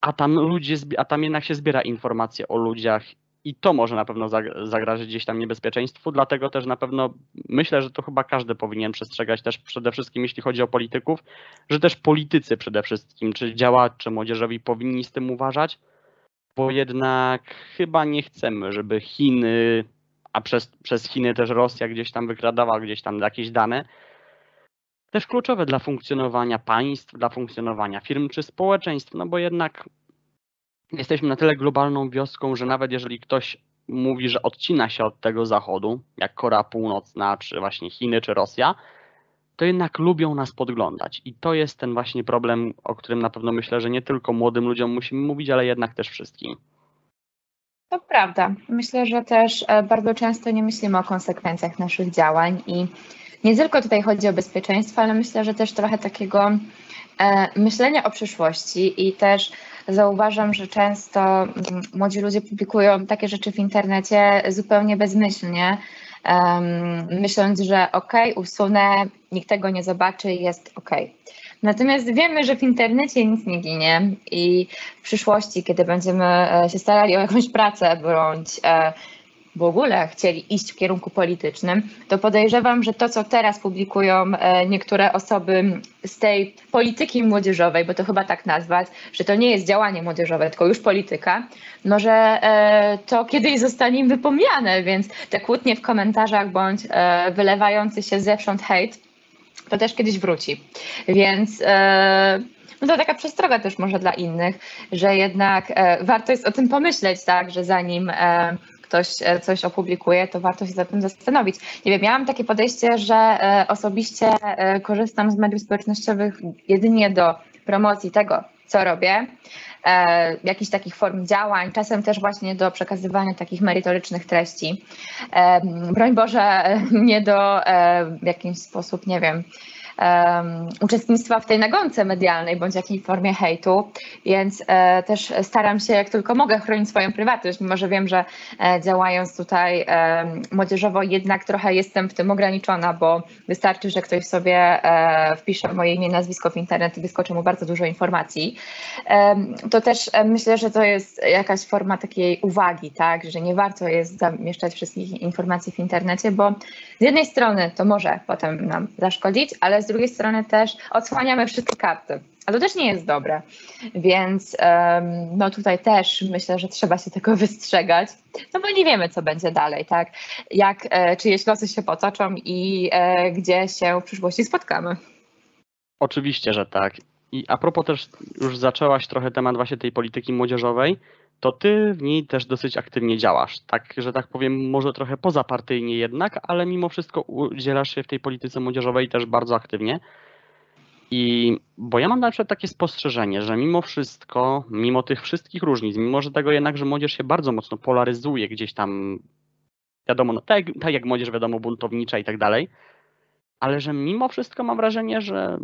[SPEAKER 1] a tam ludzie, a tam jednak się zbiera informacje o ludziach i to może na pewno zag- zagrażać gdzieś tam niebezpieczeństwu, dlatego też na pewno myślę, że to chyba każdy powinien przestrzegać też przede wszystkim, jeśli chodzi o polityków, że też politycy przede wszystkim, czy działacze młodzieżowi powinni z tym uważać, bo jednak chyba nie chcemy, żeby Chiny, a przez, przez Chiny też Rosja gdzieś tam wykradała gdzieś tam jakieś dane, też kluczowe dla funkcjonowania państw, dla funkcjonowania firm czy społeczeństw, no bo jednak jesteśmy na tyle globalną wioską, że nawet jeżeli ktoś mówi, że odcina się od tego zachodu, jak Korea Północna, czy właśnie Chiny, czy Rosja, to jednak lubią nas podglądać. I to jest ten właśnie problem, o którym na pewno myślę, że nie tylko młodym ludziom musimy mówić, ale jednak też wszystkim.
[SPEAKER 5] To prawda. Myślę, że też e, bardzo często nie myślimy o konsekwencjach naszych działań i nie tylko tutaj chodzi o bezpieczeństwo, ale myślę, że też trochę takiego e, myślenia o przyszłości i też zauważam, że często mm, młodzi ludzie publikują takie rzeczy w internecie zupełnie bezmyślnie, em, myśląc, że okej, usunę, nikt tego nie zobaczy, jest okej. Natomiast wiemy, że w internecie nic nie ginie i w przyszłości, kiedy będziemy e, się starali o jakąś pracę bądź e, w ogóle chcieli iść w kierunku politycznym, to podejrzewam, że to, co teraz publikują e, niektóre osoby z tej polityki młodzieżowej, bo to chyba tak nazwać, że to nie jest działanie młodzieżowe, tylko już polityka, no że e, to kiedyś zostanie im wypomniane, więc te kłótnie w komentarzach bądź e, wylewający się zewsząd hejt, to też kiedyś wróci. Więc no to taka przestroga też może dla innych, że jednak warto jest o tym pomyśleć, tak, że zanim ktoś e, coś opublikuje, to warto się za tym zastanowić. Nie wiem, miałam takie podejście, że e, osobiście e, korzystam z mediów społecznościowych jedynie do promocji tego, co robię, jakichś takich form działań, czasem też właśnie do przekazywania takich merytorycznych treści. Broń Boże, nie do w jakiś sposób, nie wiem, em, uczestnictwa w tej nagonce medialnej bądź jakiej formie hejtu, więc e, też staram się jak tylko mogę chronić swoją prywatność, mimo że wiem, że e, działając tutaj e, młodzieżowo jednak trochę jestem w tym ograniczona, bo wystarczy, że ktoś sobie e, wpisze moje imię, nazwisko w internet i wyskoczy mu bardzo dużo informacji. To też e, myślę, że to jest jakaś forma takiej uwagi, tak, że nie warto jest zamieszczać wszystkich informacji w internecie, bo z jednej strony to może potem nam zaszkodzić, ale z drugiej strony też odsłaniamy wszystkie karty. A to też nie jest dobre. Więc em, no tutaj też myślę, że trzeba się tego wystrzegać, no bo nie wiemy, co będzie dalej, tak? Jak e, czyjeś losy się potoczą i e, gdzie się w przyszłości spotkamy.
[SPEAKER 1] Oczywiście, że tak. I a propos też już zaczęłaś trochę temat właśnie tej polityki młodzieżowej, to ty w niej też dosyć aktywnie działasz. Tak, że tak powiem, może trochę pozapartyjnie jednak, ale mimo wszystko udzielasz się w tej polityce młodzieżowej też bardzo aktywnie. I bo ja mam na przykład takie spostrzeżenie, że mimo wszystko, mimo tych wszystkich różnic, mimo że tego jednak, że młodzież się bardzo mocno polaryzuje gdzieś tam, wiadomo, no, tak, tak jak młodzież wiadomo buntownicza i tak dalej, ale że mimo wszystko mam wrażenie, że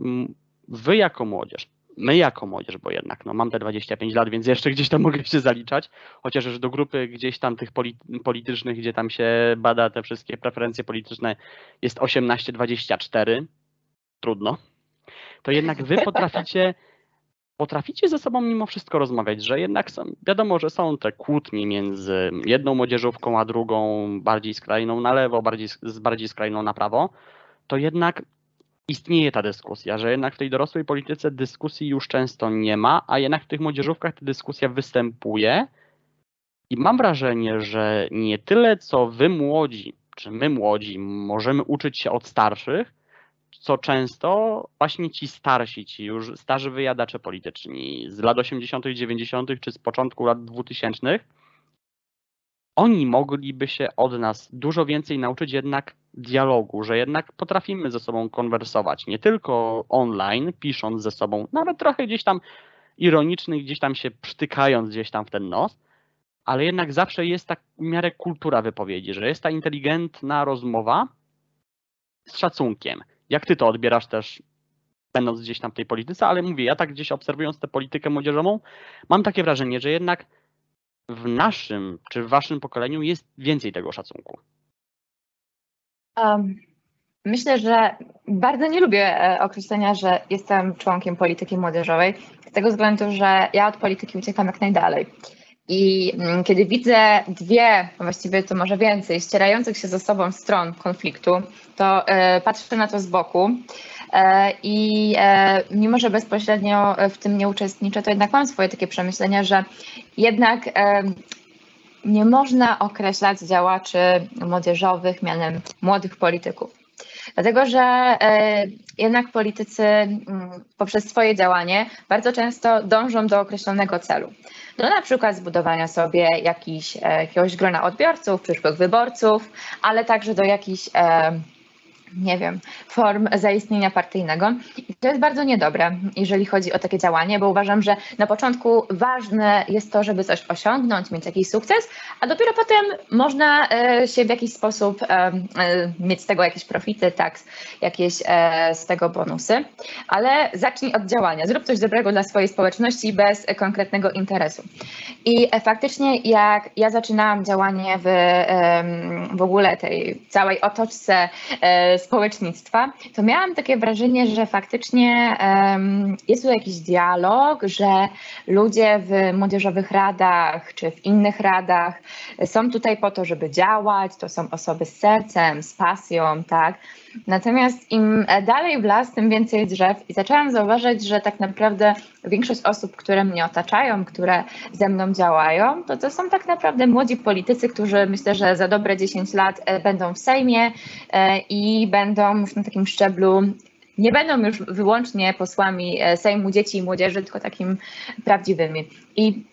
[SPEAKER 1] wy jako młodzież, my jako młodzież, bo jednak no, mam te 25 lat, więc jeszcze gdzieś tam mogę się zaliczać, chociaż już do grupy gdzieś tam tych poli- politycznych, gdzie tam się bada te wszystkie preferencje polityczne, jest 18-24, trudno, to jednak wy potraficie potraficie ze sobą mimo wszystko rozmawiać, że jednak są, wiadomo, że są te kłótnie między jedną młodzieżówką a drugą, bardziej skrajną na lewo, bardziej, z bardziej skrajną na prawo, to jednak istnieje ta dyskusja, że jednak w tej dorosłej polityce dyskusji już często nie ma, a jednak w tych młodzieżówkach ta dyskusja występuje i mam wrażenie, że nie tyle co wy młodzi, czy my młodzi możemy uczyć się od starszych, co często właśnie ci starsi, ci już starzy wyjadacze polityczni z lat 80., 90., czy z początku lat 2000, oni mogliby się od nas dużo więcej nauczyć jednak dialogu, że jednak potrafimy ze sobą konwersować, nie tylko online, pisząc ze sobą, nawet trochę gdzieś tam ironiczny, gdzieś tam się przytykając gdzieś tam w ten nos, ale jednak zawsze jest tak w miarę kultura wypowiedzi, że jest ta inteligentna rozmowa z szacunkiem. Jak ty to odbierasz też, będąc gdzieś tam w tej polityce, ale mówię, ja tak gdzieś obserwując tę politykę młodzieżową, mam takie wrażenie, że jednak w naszym czy w waszym pokoleniu jest więcej tego szacunku.
[SPEAKER 5] Um, myślę, że bardzo nie lubię e, określenia, że jestem członkiem polityki młodzieżowej, z tego względu, że ja od polityki uciekam jak najdalej. I mm, kiedy widzę dwie, właściwie to może więcej, ścierających się ze sobą stron konfliktu, to e, patrzę na to z boku e, i e, mimo, że bezpośrednio w tym nie uczestniczę, to jednak mam swoje takie przemyślenia, że jednak nie można określać działaczy młodzieżowych mianem młodych polityków. Dlatego, że e, jednak politycy m, poprzez swoje działanie bardzo często dążą do określonego celu. Do na przykład zbudowania sobie jakiś, e, jakiegoś grona odbiorców, przyszłych wyborców, ale także do jakichś e, nie wiem, form zaistnienia partyjnego. I to jest bardzo niedobre, jeżeli chodzi o takie działanie, bo uważam, że na początku ważne jest to, żeby coś osiągnąć, mieć jakiś sukces, a dopiero potem można e, się w jakiś sposób e, e, mieć z tego jakieś profity, tak, jakieś z tego bonusy, ale zacznij od działania. Zrób coś dobrego dla swojej społeczności bez konkretnego interesu. I faktycznie jak ja zaczynałam działanie w, w ogóle tej całej otoczce społecznictwa, to miałam takie wrażenie, że faktycznie jest tu jakiś dialog, że ludzie w młodzieżowych radach czy w innych radach są tutaj po to, żeby działać, to są osoby z sercem, z pasją, tak. Natomiast im dalej w las, tym więcej drzew i zaczęłam zauważyć, że tak naprawdę większość osób, które mnie otaczają, które ze mną działają, to to są tak naprawdę młodzi politycy, którzy myślę, że za dobre 10 lat e, będą w Sejmie e, i będą już na takim szczeblu nie będą już wyłącznie posłami e, Sejmu Dzieci i Młodzieży, tylko takim prawdziwymi. I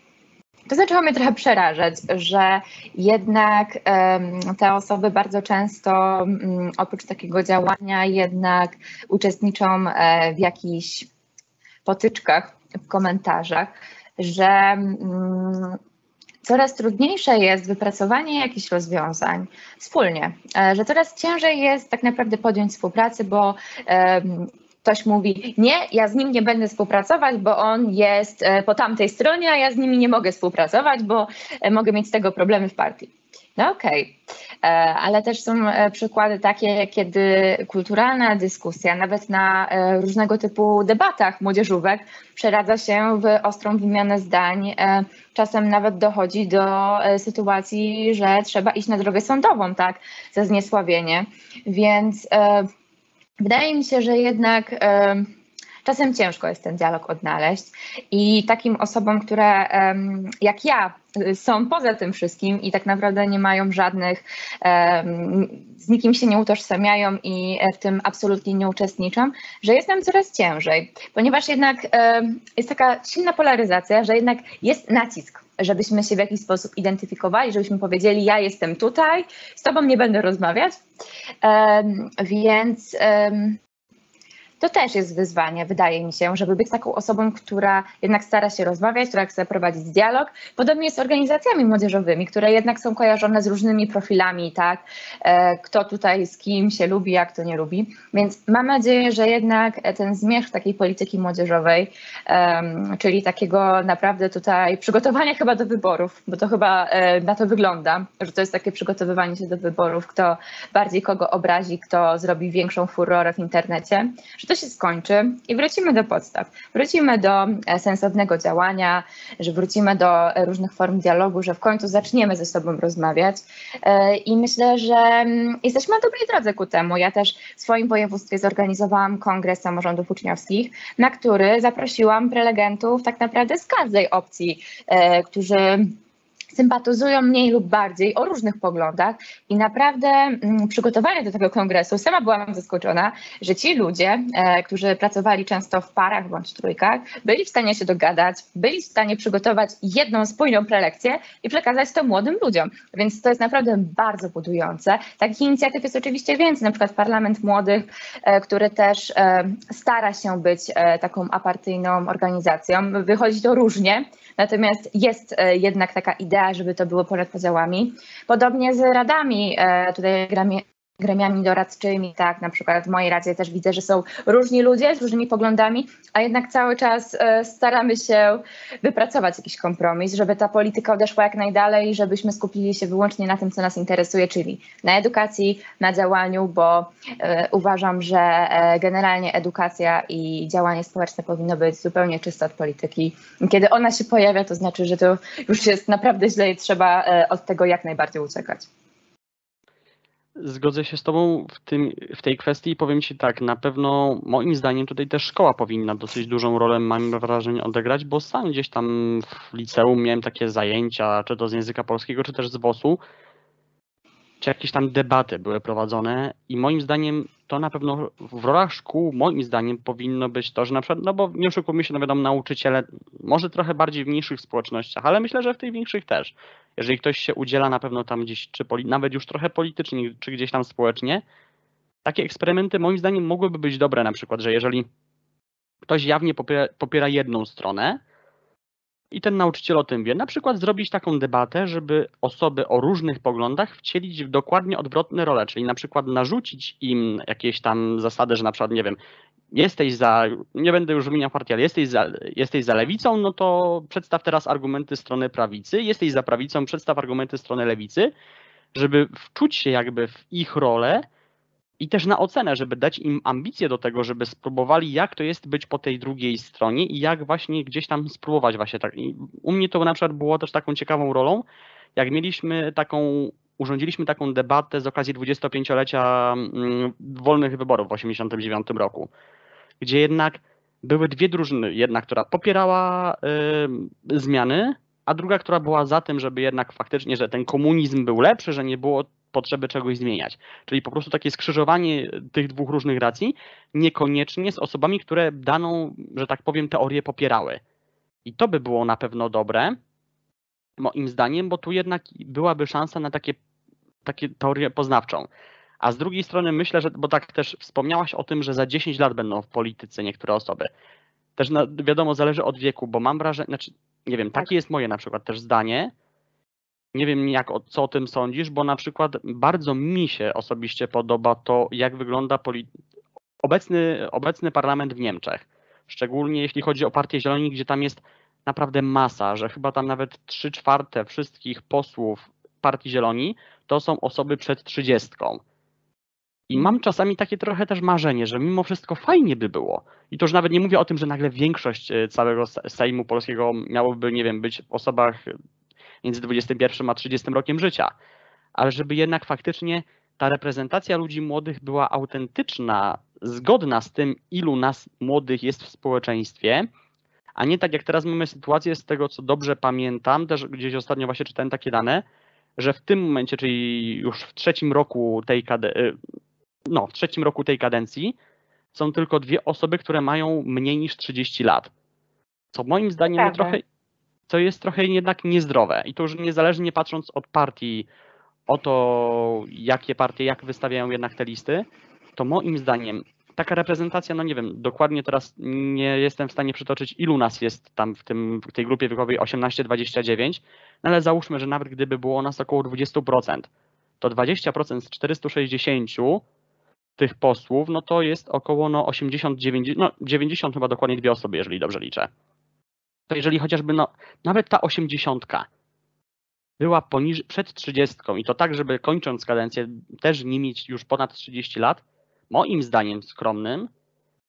[SPEAKER 5] to zaczęło mnie trochę przerażać, że jednak um, te osoby bardzo często um, oprócz takiego działania jednak uczestniczą e, w jakichś potyczkach, w komentarzach, że um, coraz trudniejsze jest wypracowanie jakichś rozwiązań wspólnie, e, że coraz ciężej jest tak naprawdę podjąć współpracę, bo ktoś mówi, nie, ja z nim nie będę współpracować, bo on jest e, po tamtej stronie, a ja z nimi nie mogę współpracować, bo e, mogę mieć z tego problemy w partii. No okej, okay. ale też są przykłady takie, kiedy kulturalna dyskusja, nawet na różnego typu debatach młodzieżówek, przeradza się w ostrą wymianę zdań. Czasem nawet dochodzi do sytuacji, że trzeba iść na drogę sądową, tak, za zniesławienie. Więc Wydaje mi się, że jednak czasem ciężko jest ten dialog odnaleźć i takim osobom, które jak ja są poza tym wszystkim i tak naprawdę nie mają żadnych, z nikim się nie utożsamiają i w tym absolutnie nie uczestniczą, że jest nam coraz ciężej, ponieważ jednak jest taka silna polaryzacja, że jednak jest nacisk żebyśmy się w jakiś sposób identyfikowali, żebyśmy powiedzieli, ja jestem tutaj, z tobą nie będę rozmawiać. Um, więc um, to też jest wyzwanie, wydaje mi się, żeby być taką osobą, która jednak stara się rozmawiać, która chce prowadzić dialog. Podobnie jest z organizacjami młodzieżowymi, które jednak są kojarzone z różnymi profilami, tak? E, Kto tutaj z kim się lubi, jak to nie lubi. Więc mam nadzieję, że jednak ten zmierzch takiej polityki młodzieżowej, czyli takiego naprawdę tutaj przygotowania chyba do wyborów, bo to chyba e, na to wygląda, że to jest takie przygotowywanie się do wyborów, kto bardziej kogo obrazi, kto zrobi większą furorę w internecie, że to się skończy i wrócimy do podstaw. Wrócimy do e, sensownego działania, że wrócimy do e, różnych form dialogu, że w końcu zaczniemy ze sobą rozmawiać. E, I myślę, że mm, jesteśmy na dobrej drodze ku temu. Ja też w swoim województwie zorganizowałam kongres samorządów uczniowskich, na który zaprosiłam prelegentów tak naprawdę z każdej opcji, którzy sympatyzują mniej lub bardziej o różnych poglądach i naprawdę mm, przygotowanie do tego kongresu, sama byłam zaskoczona, że ci ludzie, e, którzy pracowali często w parach bądź trójkach, byli w stanie się dogadać, byli w stanie przygotować jedną spójną prelekcję i przekazać to młodym ludziom. Więc to jest naprawdę bardzo budujące. Takich inicjatyw jest oczywiście więcej, na przykład Parlament Młodych, e, który też e, stara się być taką apartyjną organizacją. Wychodzi to różnie, natomiast jest jednak taka idea, żeby to było ponad podziałami. Podobnie z radami, e, tutaj gremiami doradczymi, tak, na przykład w mojej radzie też widzę, że są różni ludzie z różnymi poglądami, a jednak cały czas e, staramy się wypracować jakiś kompromis, żeby ta polityka odeszła jak najdalej, żebyśmy skupili się wyłącznie na tym, co nas interesuje, czyli na edukacji, na działaniu, bo e, uważam, że e, generalnie edukacja i działanie społeczne powinno być zupełnie czyste od polityki. Kiedy ona się pojawia, to znaczy, że to już jest naprawdę źle i trzeba od tego jak najbardziej uciekać.
[SPEAKER 1] Zgodzę się z Tobą w, tym, w tej kwestii i powiem Ci tak, na pewno moim zdaniem tutaj też szkoła powinna dosyć dużą rolę, mam wrażenie, odegrać, bo sam gdzieś tam w liceum miałem takie zajęcia, czy to z języka polskiego, czy też z WOS-u, czy jakieś tam debaty były prowadzone i moim zdaniem to na pewno w rolach szkół, moim zdaniem powinno być to, że na przykład, no bo nie oszukujmy się, no wiadomo, nauczyciele, może trochę bardziej w mniejszych społecznościach, ale myślę, że w tych większych też. Jeżeli ktoś się udziela na pewno tam gdzieś, czy poli, nawet już trochę politycznie, czy gdzieś tam społecznie, takie eksperymenty moim zdaniem mogłyby być dobre na przykład, że jeżeli ktoś jawnie popiera, popiera jedną stronę, i ten nauczyciel o tym wie. Na przykład zrobić taką debatę, żeby osoby o różnych poglądach wcielić w dokładnie odwrotne role, czyli na przykład narzucić im jakieś tam zasady, że na przykład, nie wiem, jesteś za, nie będę już wymieniał partii, ale jesteś za, jesteś za lewicą, no to przedstaw teraz argumenty strony prawicy, jesteś za prawicą, przedstaw argumenty strony lewicy, żeby wczuć się jakby w ich rolę i też na ocenę, żeby dać im ambicje do tego, żeby spróbowali, jak to jest być po tej drugiej stronie i jak właśnie gdzieś tam spróbować właśnie tak. I u mnie to na przykład było też taką ciekawą rolą, jak mieliśmy taką, urządziliśmy taką debatę z okazji 25-lecia mm, wolnych wyborów w 1989 roku, gdzie jednak były dwie drużyny, jedna, która popierała y, zmiany, a druga, która była za tym, żeby jednak faktycznie, że ten komunizm był lepszy, że nie było potrzeby czegoś zmieniać. Czyli po prostu takie skrzyżowanie tych dwóch różnych racji, niekoniecznie z osobami, które daną, że tak powiem, teorię popierały. I to by było na pewno dobre, moim zdaniem, bo tu jednak byłaby szansa na takie, takie teorię poznawczą. A z drugiej strony myślę, że, bo tak też wspomniałaś o tym, że za 10 lat będą w polityce niektóre osoby. Też na, wiadomo, zależy od wieku, bo mam wrażenie, znaczy, nie wiem, takie jest moje na przykład też zdanie, nie wiem, jak, co o tym sądzisz, bo na przykład bardzo mi się osobiście podoba to, jak wygląda obecny, obecny parlament w Niemczech. Szczególnie jeśli chodzi o Partię Zieloni, gdzie tam jest naprawdę masa, że chyba tam nawet 3 czwarte wszystkich posłów Partii Zieloni to są osoby przed trzydziestką. I mam czasami takie trochę też marzenie, że mimo wszystko fajnie by było. I to już nawet nie mówię o tym, że nagle większość e, całego Sejmu Polskiego miałoby, nie wiem, być w osobach między 21 a 30 rokiem życia, ale żeby jednak faktycznie ta reprezentacja ludzi młodych była autentyczna, zgodna z tym, ilu nas młodych jest w społeczeństwie, a nie tak jak teraz mamy sytuację, z tego co dobrze pamiętam, też gdzieś ostatnio właśnie czytałem takie dane, że w tym momencie, czyli już w trzecim roku tej kadencji, no, w trzecim roku tej kadencji są tylko dwie osoby, które mają mniej niż 30 lat. Co moim zdaniem trochę, co jest trochę jednak niezdrowe. I to już niezależnie patrząc od partii, o to, jakie partie, jak wystawiają jednak te listy, to moim zdaniem taka reprezentacja, no nie wiem, dokładnie teraz nie jestem w stanie przytoczyć, ilu nas jest tam w, tym, w tej grupie wiekowej 18-29, no ale załóżmy, że nawet gdyby było nas około 20%, to 20% z 460 tych posłów, no to jest około no 80, 90, no 90 chyba dokładnie dwie osoby, jeżeli dobrze liczę. To jeżeli chociażby no nawet ta 80 była poniżej, przed 30 i to tak, żeby kończąc kadencję też nie mieć już ponad 30 lat, moim zdaniem skromnym,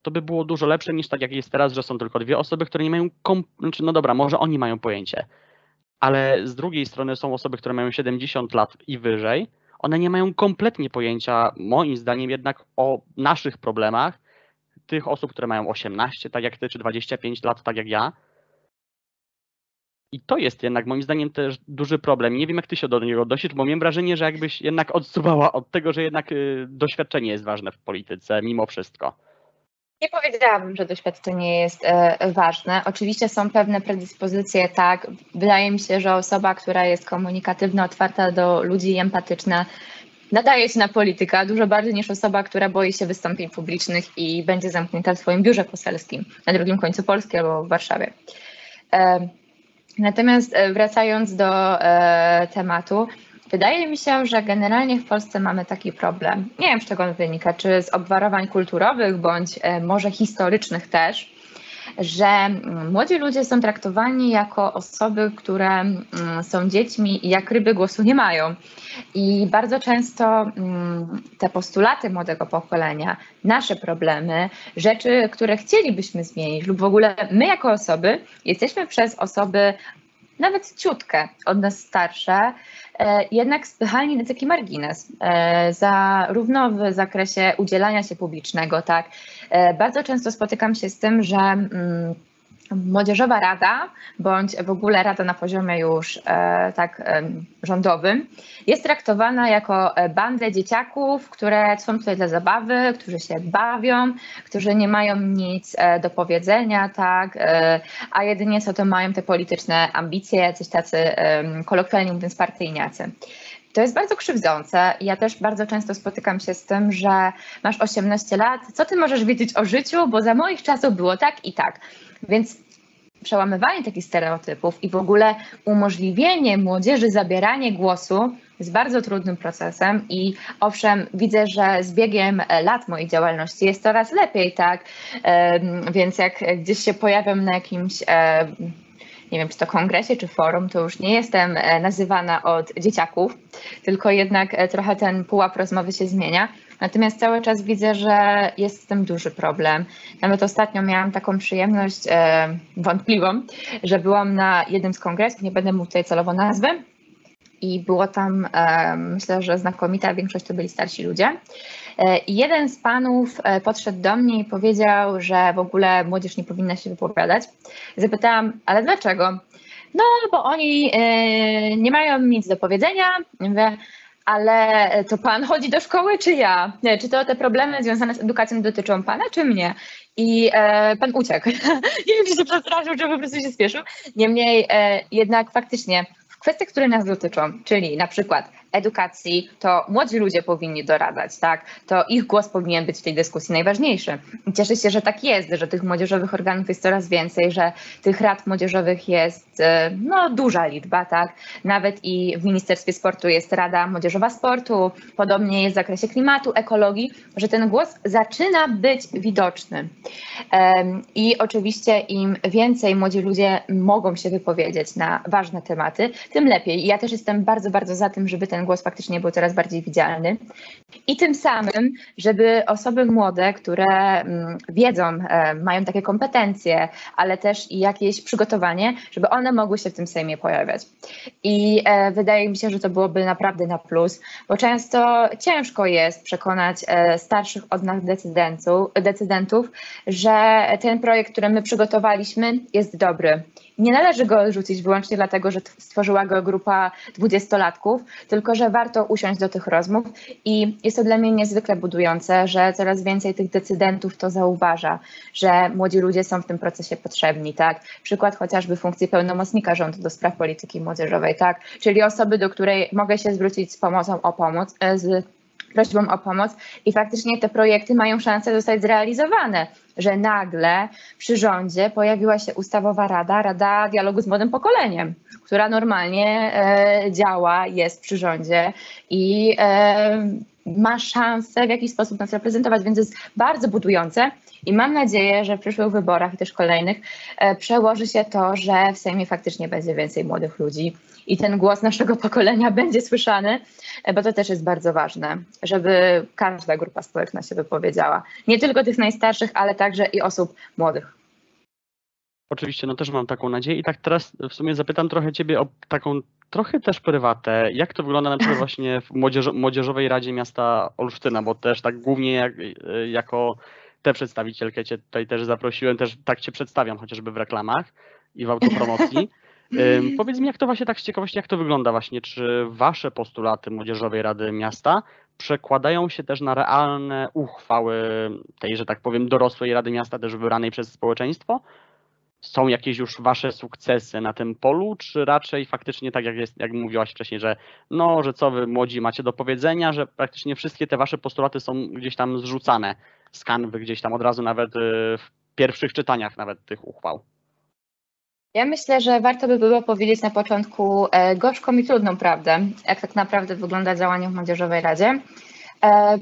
[SPEAKER 1] to by było dużo lepsze niż tak jak jest teraz, że są tylko dwie osoby, które nie mają, znaczy, no dobra, może oni mają pojęcie, ale z drugiej strony są osoby, które mają 70 lat i wyżej, one nie mają kompletnie pojęcia, moim zdaniem jednak o naszych problemach, tych osób, które mają 18, tak jak ty, czy 25 lat, tak jak ja. I to jest jednak moim zdaniem też duży problem. Nie wiem, jak ty się do niego odnosisz, bo mam wrażenie, że jakbyś jednak odsuwała od tego, że jednak y, doświadczenie jest ważne w polityce, mimo wszystko.
[SPEAKER 5] Nie powiedziałabym, że doświadczenie jest e, ważne. Oczywiście są pewne predyspozycje, tak. Wydaje mi się, że osoba, która jest komunikatywna, otwarta do ludzi i empatyczna, nadaje się na polityka dużo bardziej niż osoba, która boi się wystąpień publicznych i będzie zamknięta w swoim biurze poselskim na drugim końcu Polski albo w Warszawie. E, natomiast e, wracając do e, tematu, Wydaje mi się, że generalnie w Polsce mamy taki problem. Nie wiem, z czego on wynika, czy z obwarowań kulturowych, bądź e, może historycznych też, że mm, młodzi ludzie są traktowani jako osoby, które mm, są dziećmi i jak ryby głosu nie mają. I bardzo często mm, te postulaty młodego pokolenia, nasze problemy, rzeczy, które chcielibyśmy zmienić, lub w ogóle my jako osoby, jesteśmy przez osoby nawet ciutkę od nas starsze, jednak spychani na taki margines, e, zarówno w zakresie udzielania się publicznego, tak. E, bardzo często spotykam się z tym, że mm, Młodzieżowa Rada, bądź w ogóle Rada na poziomie już e, tak e, rządowym, jest traktowana jako e, bandę dzieciaków, które są tutaj dla zabawy, którzy się bawią, którzy nie mają nic e, do powiedzenia, tak, e, a jedynie co to mają te polityczne ambicje, jacyś tacy kolokwialnie mówiąc partyjniacy. To jest bardzo krzywdzące. Ja też bardzo często spotykam się z tym, że masz 18 lat, co ty możesz wiedzieć o życiu, bo za moich czasów było tak i tak. Więc przełamywanie takich stereotypów i w ogóle umożliwienie młodzieży zabieranie głosu jest bardzo trudnym procesem i owszem, widzę, że z biegiem lat mojej działalności jest coraz lepiej, tak? Więc jak gdzieś się pojawiam na jakimś nie wiem, czy to kongresie, czy forum, to już nie jestem e, nazywana od dzieciaków, tylko jednak e, trochę ten pułap rozmowy się zmienia. Natomiast cały czas widzę, że jest z tym duży problem. Nawet ostatnio miałam taką przyjemność e, wątpliwą, że byłam na jednym z kongresów, nie będę mówić tutaj celowo nazwy, i było tam, myślę, że znakomita większość to byli starsi ludzie. E, jeden z panów e, podszedł do mnie i powiedział, że w ogóle młodzież nie powinna się wypowiadać. Zapytałam, ale dlaczego? No, bo oni nie mają nic do powiedzenia. Mówię, ale to pan chodzi do szkoły, czy ja? Czy to te problemy związane z edukacją dotyczą pana, czy mnie? I e, pan uciekł. nie wiem, czy się przestraszył, czy po prostu się spieszył. Niemniej e, jednak faktycznie w kwestiach, które nas dotyczą, czyli na przykład edukacji, to młodzi ludzie powinni doradzać, tak? To ich głos powinien być w tej dyskusji najważniejszy. I cieszę się, że tak jest, że tych młodzieżowych organów jest coraz więcej, że tych rad młodzieżowych jest e, no, duża liczba, tak? Nawet i w Ministerstwie Sportu jest Rada Młodzieżowa Sportu, podobnie jest w zakresie klimatu, ekologii, że ten głos zaczyna być widoczny. I oczywiście im więcej młodzi ludzie mogą się wypowiedzieć na ważne tematy, tym lepiej. I ja też jestem bardzo, bardzo za tym, żeby ten ten głos faktycznie był coraz bardziej widzialny. I tym samym, żeby osoby młode, które mm, wiedzą, e, mają takie kompetencje, ale też jakieś przygotowanie, żeby one mogły się w tym Sejmie pojawiać. I e, wydaje mi się, że to byłoby naprawdę na plus, bo często ciężko jest przekonać e, starszych od nas decydentów, że ten projekt, który my przygotowaliśmy, jest dobry nie należy go odrzucić wyłącznie dlatego, że stworzyła go grupa dwudziestolatków, tylko że warto usiąść do tych rozmów i jest to dla mnie niezwykle budujące, że coraz więcej tych decydentów to zauważa, że młodzi ludzie są w tym procesie potrzebni, tak? Przykład chociażby funkcji pełnomocnika rządu do spraw polityki młodzieżowej, tak? Czyli osoby, do której mogę się zwrócić z pomocą o pomoc, e, z prośbą o pomoc i faktycznie te projekty mają szansę zostać zrealizowane, że nagle przy rządzie pojawiła się ustawowa rada, Rada Dialogu z Młodym Pokoleniem, która normalnie e, działa, jest przy rządzie i e, ma szansę w jakiś sposób nas reprezentować, więc jest bardzo budujące i mam nadzieję, że w przyszłych wyborach i też kolejnych e, przełoży się to, że w Sejmie faktycznie będzie więcej młodych ludzi i ten głos naszego pokolenia będzie słyszany, e, bo to też jest bardzo ważne, żeby każda grupa społeczna się wypowiedziała. Nie tylko tych najstarszych, ale także i osób młodych.
[SPEAKER 1] Oczywiście, no też mam taką nadzieję i tak teraz w sumie zapytam trochę ciebie o taką trochę też prywatę. Jak to wygląda na przykład właśnie w młodzież Młodzieżowej Radzie Miasta Olsztyna, bo też tak głównie jak, jako tę przedstawicielkę cię tutaj też zaprosiłem, też tak cię przedstawiam chociażby w reklamach i w autopromocji. Powiedz mi, jak to właśnie tak z ciekawości, jak to wygląda właśnie, czy wasze postulaty Młodzieżowej Rady Miasta przekładają się też na realne uchwały tej, że tak powiem, dorosłej Rady Miasta, też wybranej przez społeczeństwo? Są jakieś już wasze sukcesy na tym polu, czy raczej faktycznie tak jak jest, jak mówiłaś wcześniej, że no, że co wy młodzi macie do powiedzenia, że praktycznie wszystkie te wasze postulaty są gdzieś tam zrzucane z kanwy, gdzieś tam od razu nawet y, w pierwszych czytaniach nawet tych uchwał?
[SPEAKER 5] Ja myślę, że warto by było powiedzieć na początku e, gorzką i trudną prawdę, jak tak naprawdę wygląda działanie w Młodzieżowej Radzie. E,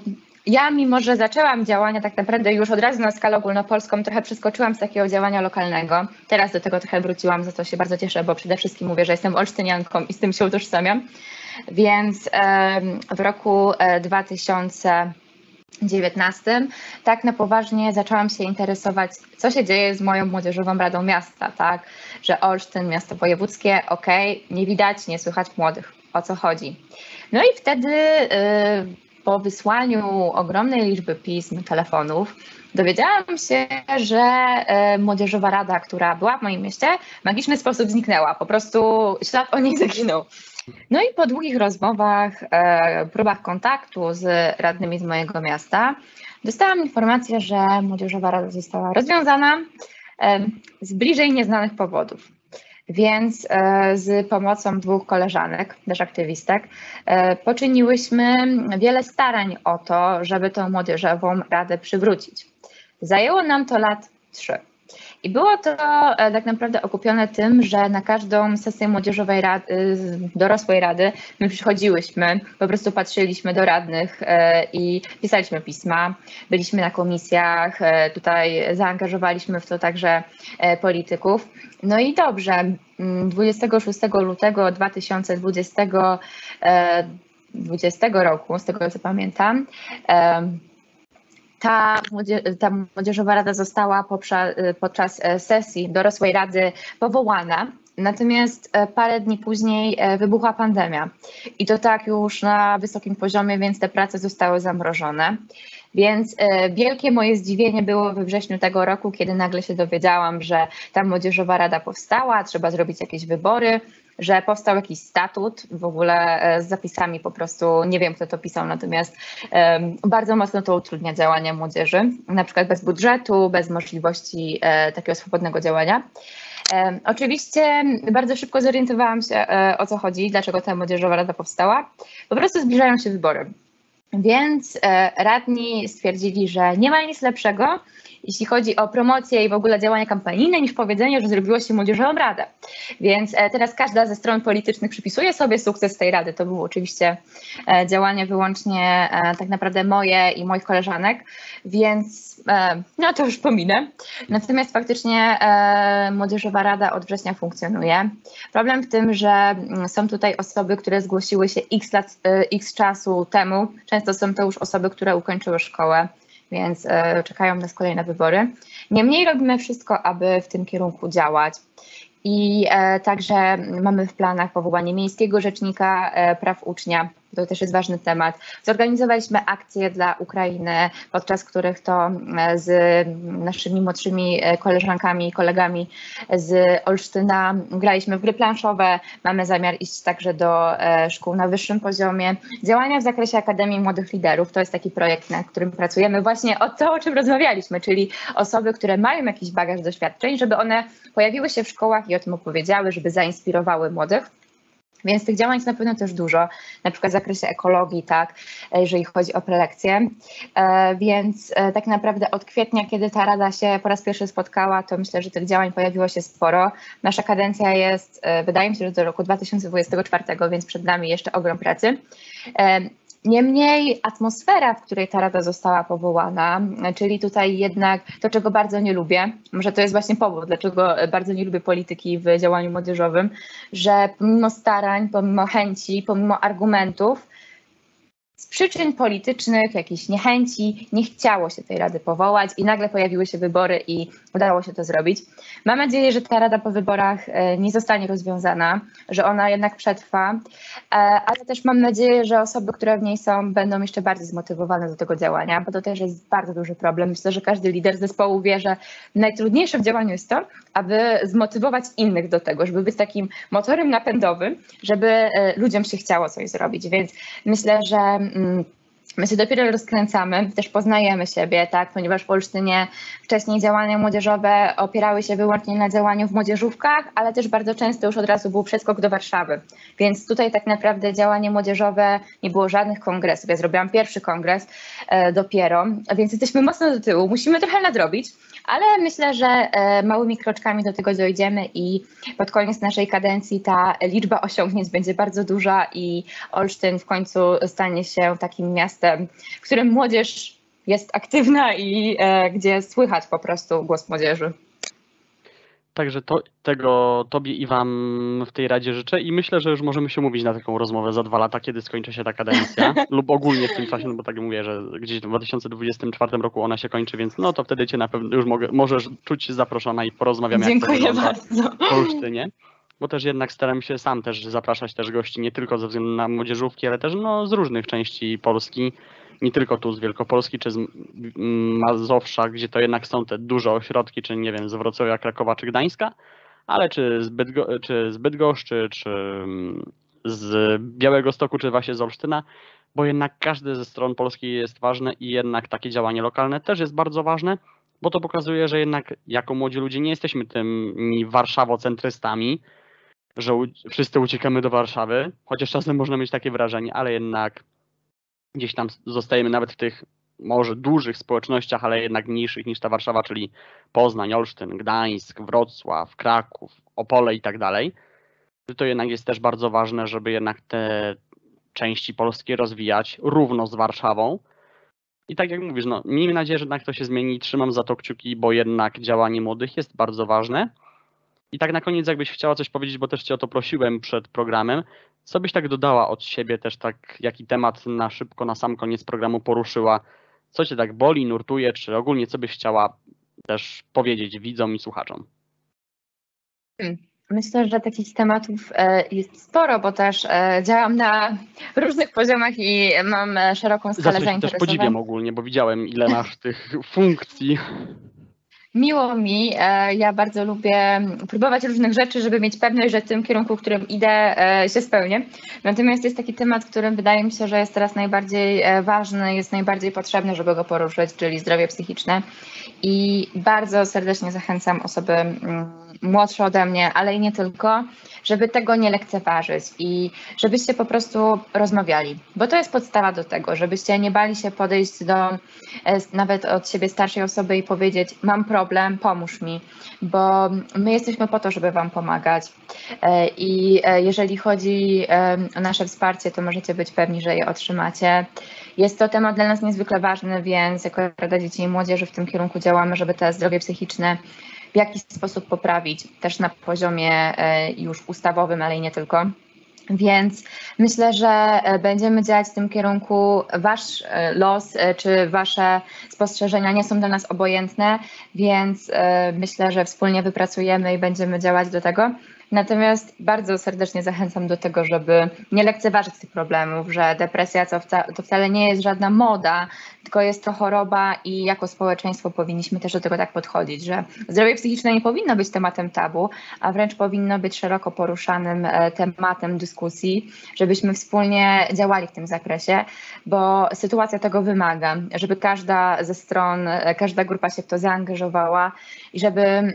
[SPEAKER 5] ja, mimo że zaczęłam działania tak naprawdę już od razu na skalę ogólnopolską, trochę przeskoczyłam z takiego działania lokalnego. Teraz do tego trochę wróciłam, za to się bardzo cieszę, bo przede wszystkim mówię, że jestem olsztynianką i z tym się utożsamiam. Więc e, w roku 2000 19 tak na poważnie zaczęłam się interesować, co się dzieje z moją młodzieżową radą miasta, tak, że Olsztyn, miasto wojewódzkie, ok, nie widać, nie słychać młodych, o co chodzi. No i wtedy y, po wysłaniu ogromnej liczby pism, telefonów, dowiedziałam się, że y, młodzieżowa rada, która była w moim mieście, w magiczny sposób zniknęła, po prostu ślad o niej zaginął. No i po długich rozmowach, e, próbach kontaktu z radnymi z mojego miasta, dostałam informację, że Młodzieżowa Rada została rozwiązana e, z bliżej nieznanych powodów. Więc e, z pomocą dwóch koleżanek, też aktywistek, poczyniłyśmy wiele starań o to, żeby tę młodzieżową radę przywrócić. Zajęło nam to lat trzy. I było to e, tak naprawdę okupione tym, że na każdą sesję młodzieżowej rady, dorosłej rady my przychodziłyśmy, po prostu patrzyliśmy do radnych e, i pisaliśmy pisma, byliśmy na komisjach, e, tutaj zaangażowaliśmy w to także polityków. No i dobrze, 26 mm, lutego 2020 20 roku, z tego co pamiętam, ta, ta Młodzieżowa Rada została podczas e, sesji dorosłej rady powołana. Natomiast e, parę dni później e, wybuchła pandemia i to tak już na wysokim poziomie, więc te prace zostały zamrożone. Więc wielkie moje zdziwienie było we wrześniu tego roku, kiedy nagle się dowiedziałam, że ta Młodzieżowa Rada powstała, trzeba zrobić jakieś wybory że powstał jakiś statut w ogóle e, z zapisami po prostu, nie wiem kto to pisał, natomiast bardzo mocno to utrudnia działania młodzieży, na przykład bez budżetu, bez możliwości e, takiego swobodnego działania. Oczywiście bardzo szybko zorientowałam się e, o co chodzi, dlaczego ta młodzieżowa rada powstała. Po prostu zbliżają się wybory. Więc radni stwierdzili, że nie ma nic lepszego, jeśli chodzi o promocję i w ogóle działania kampanijne, niż powiedzenie, że zrobiło się młodzieżową radę. Więc e, teraz każda ze stron politycznych przypisuje sobie sukces tej rady. To było oczywiście e, działanie wyłącznie e, tak naprawdę moje i moich koleżanek, więc no to już pominę. Natomiast faktycznie Młodzieżowa Rada od września funkcjonuje. Problem w tym, że mm, są tutaj osoby, które zgłosiły się x, lat, x czasu temu. Często są to już osoby, które ukończyły szkołę więc e, czekają nas kolejne wybory. Niemniej robimy wszystko, aby w tym kierunku działać. I e, także mamy w planach powołanie Miejskiego Rzecznika e, Praw Ucznia, to też jest ważny temat. Zorganizowaliśmy akcje dla Ukrainy, podczas których to e, z naszymi młodszymi e, koleżankami i kolegami z Olsztyna graliśmy w gry planszowe. Mamy zamiar iść także do e, szkół na wyższym poziomie. Działania w zakresie Akademii Młodych Liderów to jest taki projekt, nad którym pracujemy właśnie o to, o czym rozmawialiśmy, czyli osoby, które mają jakiś bagaż doświadczeń, żeby one pojawiły się w szkołach i o tym opowiedziały, żeby zainspirowały młodych. Więc tych działań jest na pewno też dużo, na przykład w zakresie ekologii, tak, jeżeli chodzi o prelekcje. E, więc e, tak naprawdę od kwietnia, kiedy ta rada się po raz pierwszy spotkała, to myślę, że tych działań pojawiło się sporo. Nasza kadencja jest, e, wydaje mi się, że do roku 2024, więc przed nami jeszcze ogrom pracy. Niemniej atmosfera, w której ta rada została powołana, czyli tutaj jednak to, czego bardzo nie lubię, może to jest właśnie powód, dlaczego bardzo nie lubię polityki w działaniu młodzieżowym, że pomimo starań, pomimo chęci, pomimo argumentów, z przyczyn politycznych, jakiejś niechęci, nie chciało się tej rady powołać i nagle pojawiły się wybory i udało się to zrobić. Mam nadzieję, że ta rada po wyborach e, nie zostanie rozwiązana, że ona jednak przetrwa, e, ale też mam nadzieję, że osoby, które w niej są, będą jeszcze bardziej zmotywowane do tego działania, bo to też jest bardzo duży problem. Myślę, że każdy lider zespołu wie, że najtrudniejsze w działaniu jest to, aby zmotywować innych do tego, żeby być takim motorem napędowym, żeby e, ludziom się chciało coś zrobić. Więc myślę, że mm, My się dopiero rozkręcamy, też poznajemy siebie, tak, ponieważ w Olsztynie wcześniej działania młodzieżowe opierały się wyłącznie na działaniu w młodzieżówkach, ale też bardzo często już od razu był przeskok do Warszawy. Więc tutaj tak naprawdę działanie młodzieżowe nie było żadnych kongresów. Ja zrobiłam pierwszy kongres e, dopiero, więc jesteśmy mocno do tyłu. Musimy trochę nadrobić, ale myślę, że e, małymi kroczkami do tego dojdziemy i pod koniec naszej kadencji ta liczba osiągnięć będzie bardzo duża i Olsztyn w końcu stanie się takim miastem, w którym młodzież jest aktywna i e, gdzie słychać po prostu głos młodzieży.
[SPEAKER 1] Także to, tego Tobie i Wam w tej Radzie życzę i myślę, że już możemy się mówić na taką rozmowę za dwa lata, kiedy skończy się ta kadencja lub ogólnie w tym czasie, no bo tak mówię, że gdzieś w 2024 roku ona się kończy, więc no to wtedy Cię na pewno już mogę, możesz czuć się zaproszona i porozmawiamy
[SPEAKER 5] Dziękuję
[SPEAKER 1] jak to
[SPEAKER 5] bardzo.
[SPEAKER 1] Olsztynie. Bo też jednak staram się sam też zapraszać też gości nie tylko ze względu na młodzieżówki, ale też no, z różnych części Polski nie tylko tu z Wielkopolski czy z Mazowsza, gdzie to jednak są te duże ośrodki, czy nie wiem, z Wrocławia, Krakowa czy Gdańska, ale czy z, Bydgo czy z Bydgoszczy, czy z Białego Stoku, czy właśnie z Olsztyna, bo jednak każdy ze stron Polski jest ważne i jednak takie działanie lokalne też jest bardzo ważne, bo to pokazuje, że jednak jako młodzi ludzie nie jesteśmy tymi warszawocentrystami, że wszyscy uciekamy do Warszawy, chociaż czasem można mieć takie wrażenie, ale jednak gdzieś tam zostajemy nawet w tych może dużych społecznościach, ale jednak mniejszych niż ta Warszawa, czyli Poznań, Olsztyn, Gdańsk, Wrocław, Kraków, Opole i tak dalej, to jednak jest też bardzo ważne, żeby jednak te części polskie rozwijać równo z Warszawą. I tak jak mówisz, no, miejmy nadzieję, że jednak to się zmieni. Trzymam za to kciuki, bo jednak działanie młodych jest bardzo ważne. I tak na koniec, jakbyś chciała coś powiedzieć, bo też Cię o to prosiłem przed programem, co byś tak dodała od siebie też tak, jaki temat na szybko, na sam koniec programu poruszyła? Co cię tak boli, nurtuje, czy ogólnie co byś chciała też powiedzieć widzom i słuchaczom?
[SPEAKER 5] Hmm. Myślę, że takich tematów e, jest sporo, bo też e, działam na różnych poziomach i mam e, szeroką skalę
[SPEAKER 1] Za
[SPEAKER 5] zainteresowań.
[SPEAKER 1] też podziwiam ogólnie, bo widziałem ile masz tych funkcji.
[SPEAKER 5] Miło mi. E, ja bardzo lubię próbować różnych rzeczy, żeby mieć pewność, że w tym kierunku, w którym idę, e, się spełnię. Natomiast jest taki temat, którym wydaje mi się, że jest teraz najbardziej e, ważny, jest najbardziej potrzebny, żeby go poruszyć, czyli zdrowie psychiczne. I bardzo serdecznie zachęcam osoby mm, młodsze ode mnie, ale i nie tylko, żeby tego nie lekceważyć i żebyście po prostu rozmawiali, bo to jest podstawa do tego, żebyście nie bali się podejść do nawet od siebie starszej osoby i powiedzieć: Mam problem, pomóż mi, bo my jesteśmy po to, żeby Wam pomagać. I jeżeli chodzi o nasze wsparcie, to możecie być pewni, że je otrzymacie. Jest to temat dla nas niezwykle ważny, więc jako Rada Dzieci i Młodzieży w tym kierunku działamy, żeby te zdrowie psychiczne w jakiś sposób poprawić, też na poziomie już ustawowym, ale i nie tylko. Więc myślę, że będziemy działać w tym kierunku. Wasz los czy Wasze spostrzeżenia nie są dla nas obojętne, więc myślę, że wspólnie wypracujemy i będziemy działać do tego. Natomiast bardzo serdecznie zachęcam do tego, żeby nie lekceważyć tych problemów, że depresja to, wca, to wcale nie jest żadna moda, tylko jest to choroba i jako społeczeństwo powinniśmy też do tego tak podchodzić, że zdrowie psychiczne nie powinno być tematem tabu, a wręcz powinno być szeroko poruszanym tematem dyskusji, żebyśmy wspólnie działali w tym zakresie, bo sytuacja tego wymaga, żeby każda ze stron, każda grupa się w to zaangażowała i żeby.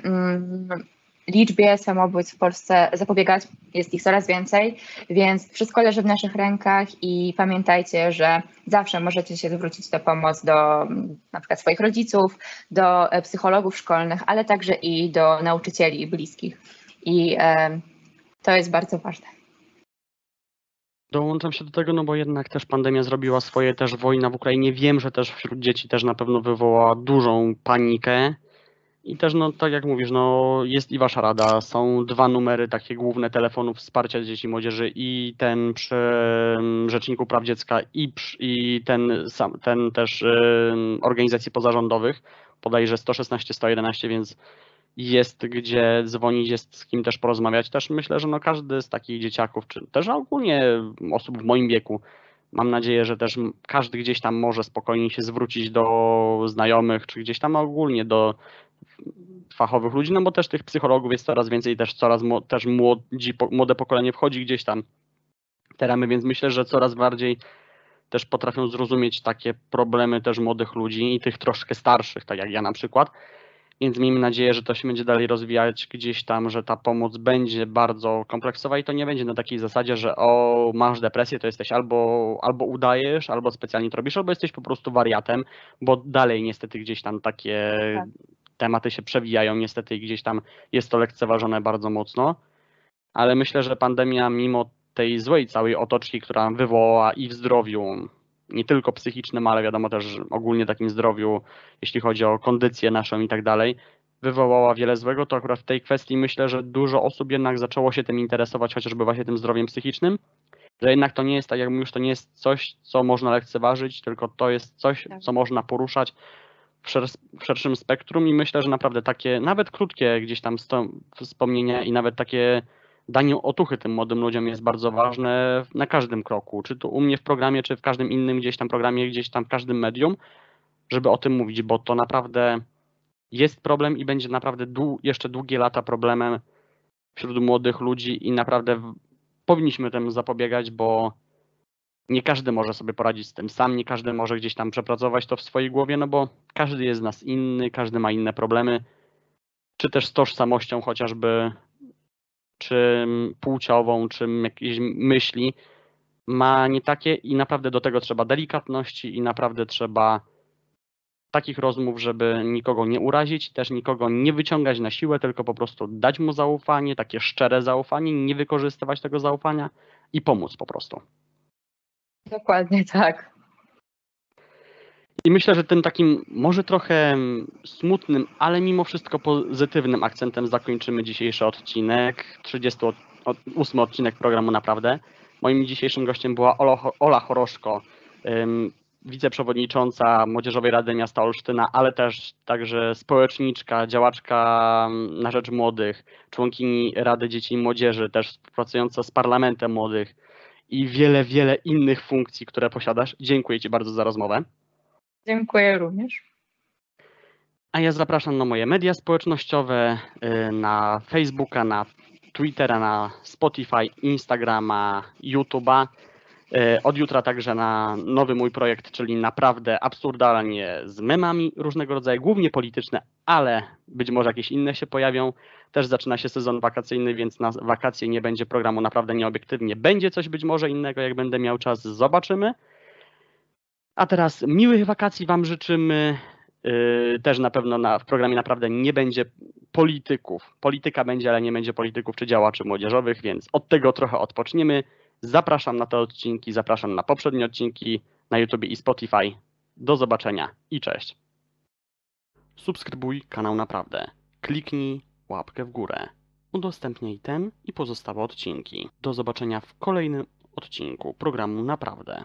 [SPEAKER 5] Liczbie samobójstw w Polsce zapobiegać. Jest ich coraz więcej, więc wszystko leży w naszych rękach i pamiętajcie, że zawsze możecie się zwrócić do pomocy do mm, na przykład swoich rodziców, do e, psychologów szkolnych, ale także i do nauczycieli i bliskich. I e, to jest bardzo ważne.
[SPEAKER 1] Dołączam się do tego, no bo jednak też pandemia zrobiła swoje, też wojna w Ukrainie. Wiem, że też wśród dzieci też na pewno wywołała dużą panikę. I też, no tak jak mówisz, no jest i wasza rada. Są dwa numery takie główne telefonów wsparcia dzieci i młodzieży i ten przy Rzeczniku Praw Dziecka i, przy, i ten, sam, ten też y, organizacji pozarządowych. Podajże 116, 111, więc jest gdzie dzwonić, jest z kim też porozmawiać. Też myślę, że no każdy z takich dzieciaków, czy też ogólnie osób w moim wieku, mam nadzieję, że też każdy gdzieś tam może spokojnie się zwrócić do znajomych, czy gdzieś tam ogólnie do fachowych ludzi, no bo też tych psychologów jest coraz więcej, też coraz też młodzi, młode pokolenie wchodzi gdzieś tam te ramy, więc myślę, że coraz bardziej też potrafią zrozumieć takie problemy też młodych ludzi i tych troszkę starszych, tak jak ja na przykład. Więc miejmy nadzieję, że to się będzie dalej rozwijać gdzieś tam, że ta pomoc będzie bardzo kompleksowa i to nie będzie na takiej zasadzie, że o, masz depresję, to jesteś albo, albo udajesz, albo specjalnie to robisz, albo jesteś po prostu wariatem, bo dalej niestety gdzieś tam takie
[SPEAKER 5] Tak.
[SPEAKER 1] Tematy się przewijają, niestety i gdzieś tam jest to lekceważone bardzo mocno. Ale myślę, że pandemia, mimo tej złej całej otoczki, która wywołała i w zdrowiu, nie tylko psychicznym, ale wiadomo też ogólnie takim zdrowiu, jeśli chodzi o kondycję naszą i tak dalej, wywołała wiele złego, to akurat w tej kwestii myślę, że dużo osób jednak zaczęło się tym interesować, chociażby właśnie tym zdrowiem psychicznym, że jednak to nie jest, tak jak mówisz, to nie jest coś, co można lekceważyć, tylko to jest coś,
[SPEAKER 5] Tak.
[SPEAKER 1] co można poruszać w, szer- w szerszym spektrum i myślę, że naprawdę takie, nawet krótkie gdzieś tam wspomnienia i nawet takie danie otuchy tym młodym ludziom jest bardzo ważne na każdym kroku, czy to u mnie w programie, czy w każdym innym gdzieś tam programie, gdzieś tam w każdym medium, żeby o tym mówić, bo to naprawdę jest problem i będzie naprawdę dłu- jeszcze długie lata problemem wśród młodych ludzi i naprawdę powinniśmy temu zapobiegać, bo nie każdy może sobie poradzić z tym sam, nie każdy może gdzieś tam przepracować to w swojej głowie, no bo każdy jest z nas inny, każdy ma inne problemy, czy też z tożsamością chociażby, czy płciową, czy jakieś myśli, ma nie takie i naprawdę do tego trzeba delikatności i naprawdę trzeba takich rozmów, żeby nikogo nie urazić, też nikogo nie wyciągać na siłę, tylko po prostu dać mu zaufanie, takie szczere zaufanie, nie wykorzystywać tego zaufania i pomóc po prostu.
[SPEAKER 5] Dokładnie tak.
[SPEAKER 1] I myślę, że tym takim może trochę smutnym, ale mimo wszystko pozytywnym akcentem zakończymy dzisiejszy odcinek, 38 odcinek programu Naprawdę. Moim dzisiejszym gościem była Ola, Choroszko, wiceprzewodnicząca Młodzieżowej Rady Miasta Olsztyna, ale też także społeczniczka, działaczka na rzecz młodych, członkini Rady Dzieci i Młodzieży, też współpracująca z Parlamentem Młodych i wiele, wiele innych funkcji, które posiadasz. Dziękuję Ci bardzo za rozmowę.
[SPEAKER 5] Dziękuję również.
[SPEAKER 1] A ja zapraszam na moje media społecznościowe, y, na Facebooka, na Twittera, na Spotify, Instagrama, YouTube'a. Y, Od jutra także na nowy mój projekt, czyli naprawdę absurdalnie z memami różnego rodzaju, głównie polityczne, ale być może jakieś inne się pojawią. Też zaczyna się sezon wakacyjny, więc na wakacje nie będzie programu naprawdę nieobiektywnie. Będzie coś być może innego, jak będę miał czas, zobaczymy. A teraz miłych wakacji Wam życzymy. Yy, też na pewno na, w programie naprawdę nie będzie polityków. Polityka będzie, ale nie będzie polityków czy działaczy młodzieżowych, więc od tego trochę odpoczniemy. Zapraszam na te odcinki, zapraszam na poprzednie odcinki na YouTube i Spotify. Do zobaczenia i cześć. Subskrybuj kanał Naprawdę. Kliknij łapkę w górę. Udostępnij ten i pozostałe odcinki. Do zobaczenia w kolejnym odcinku programu Naprawdę.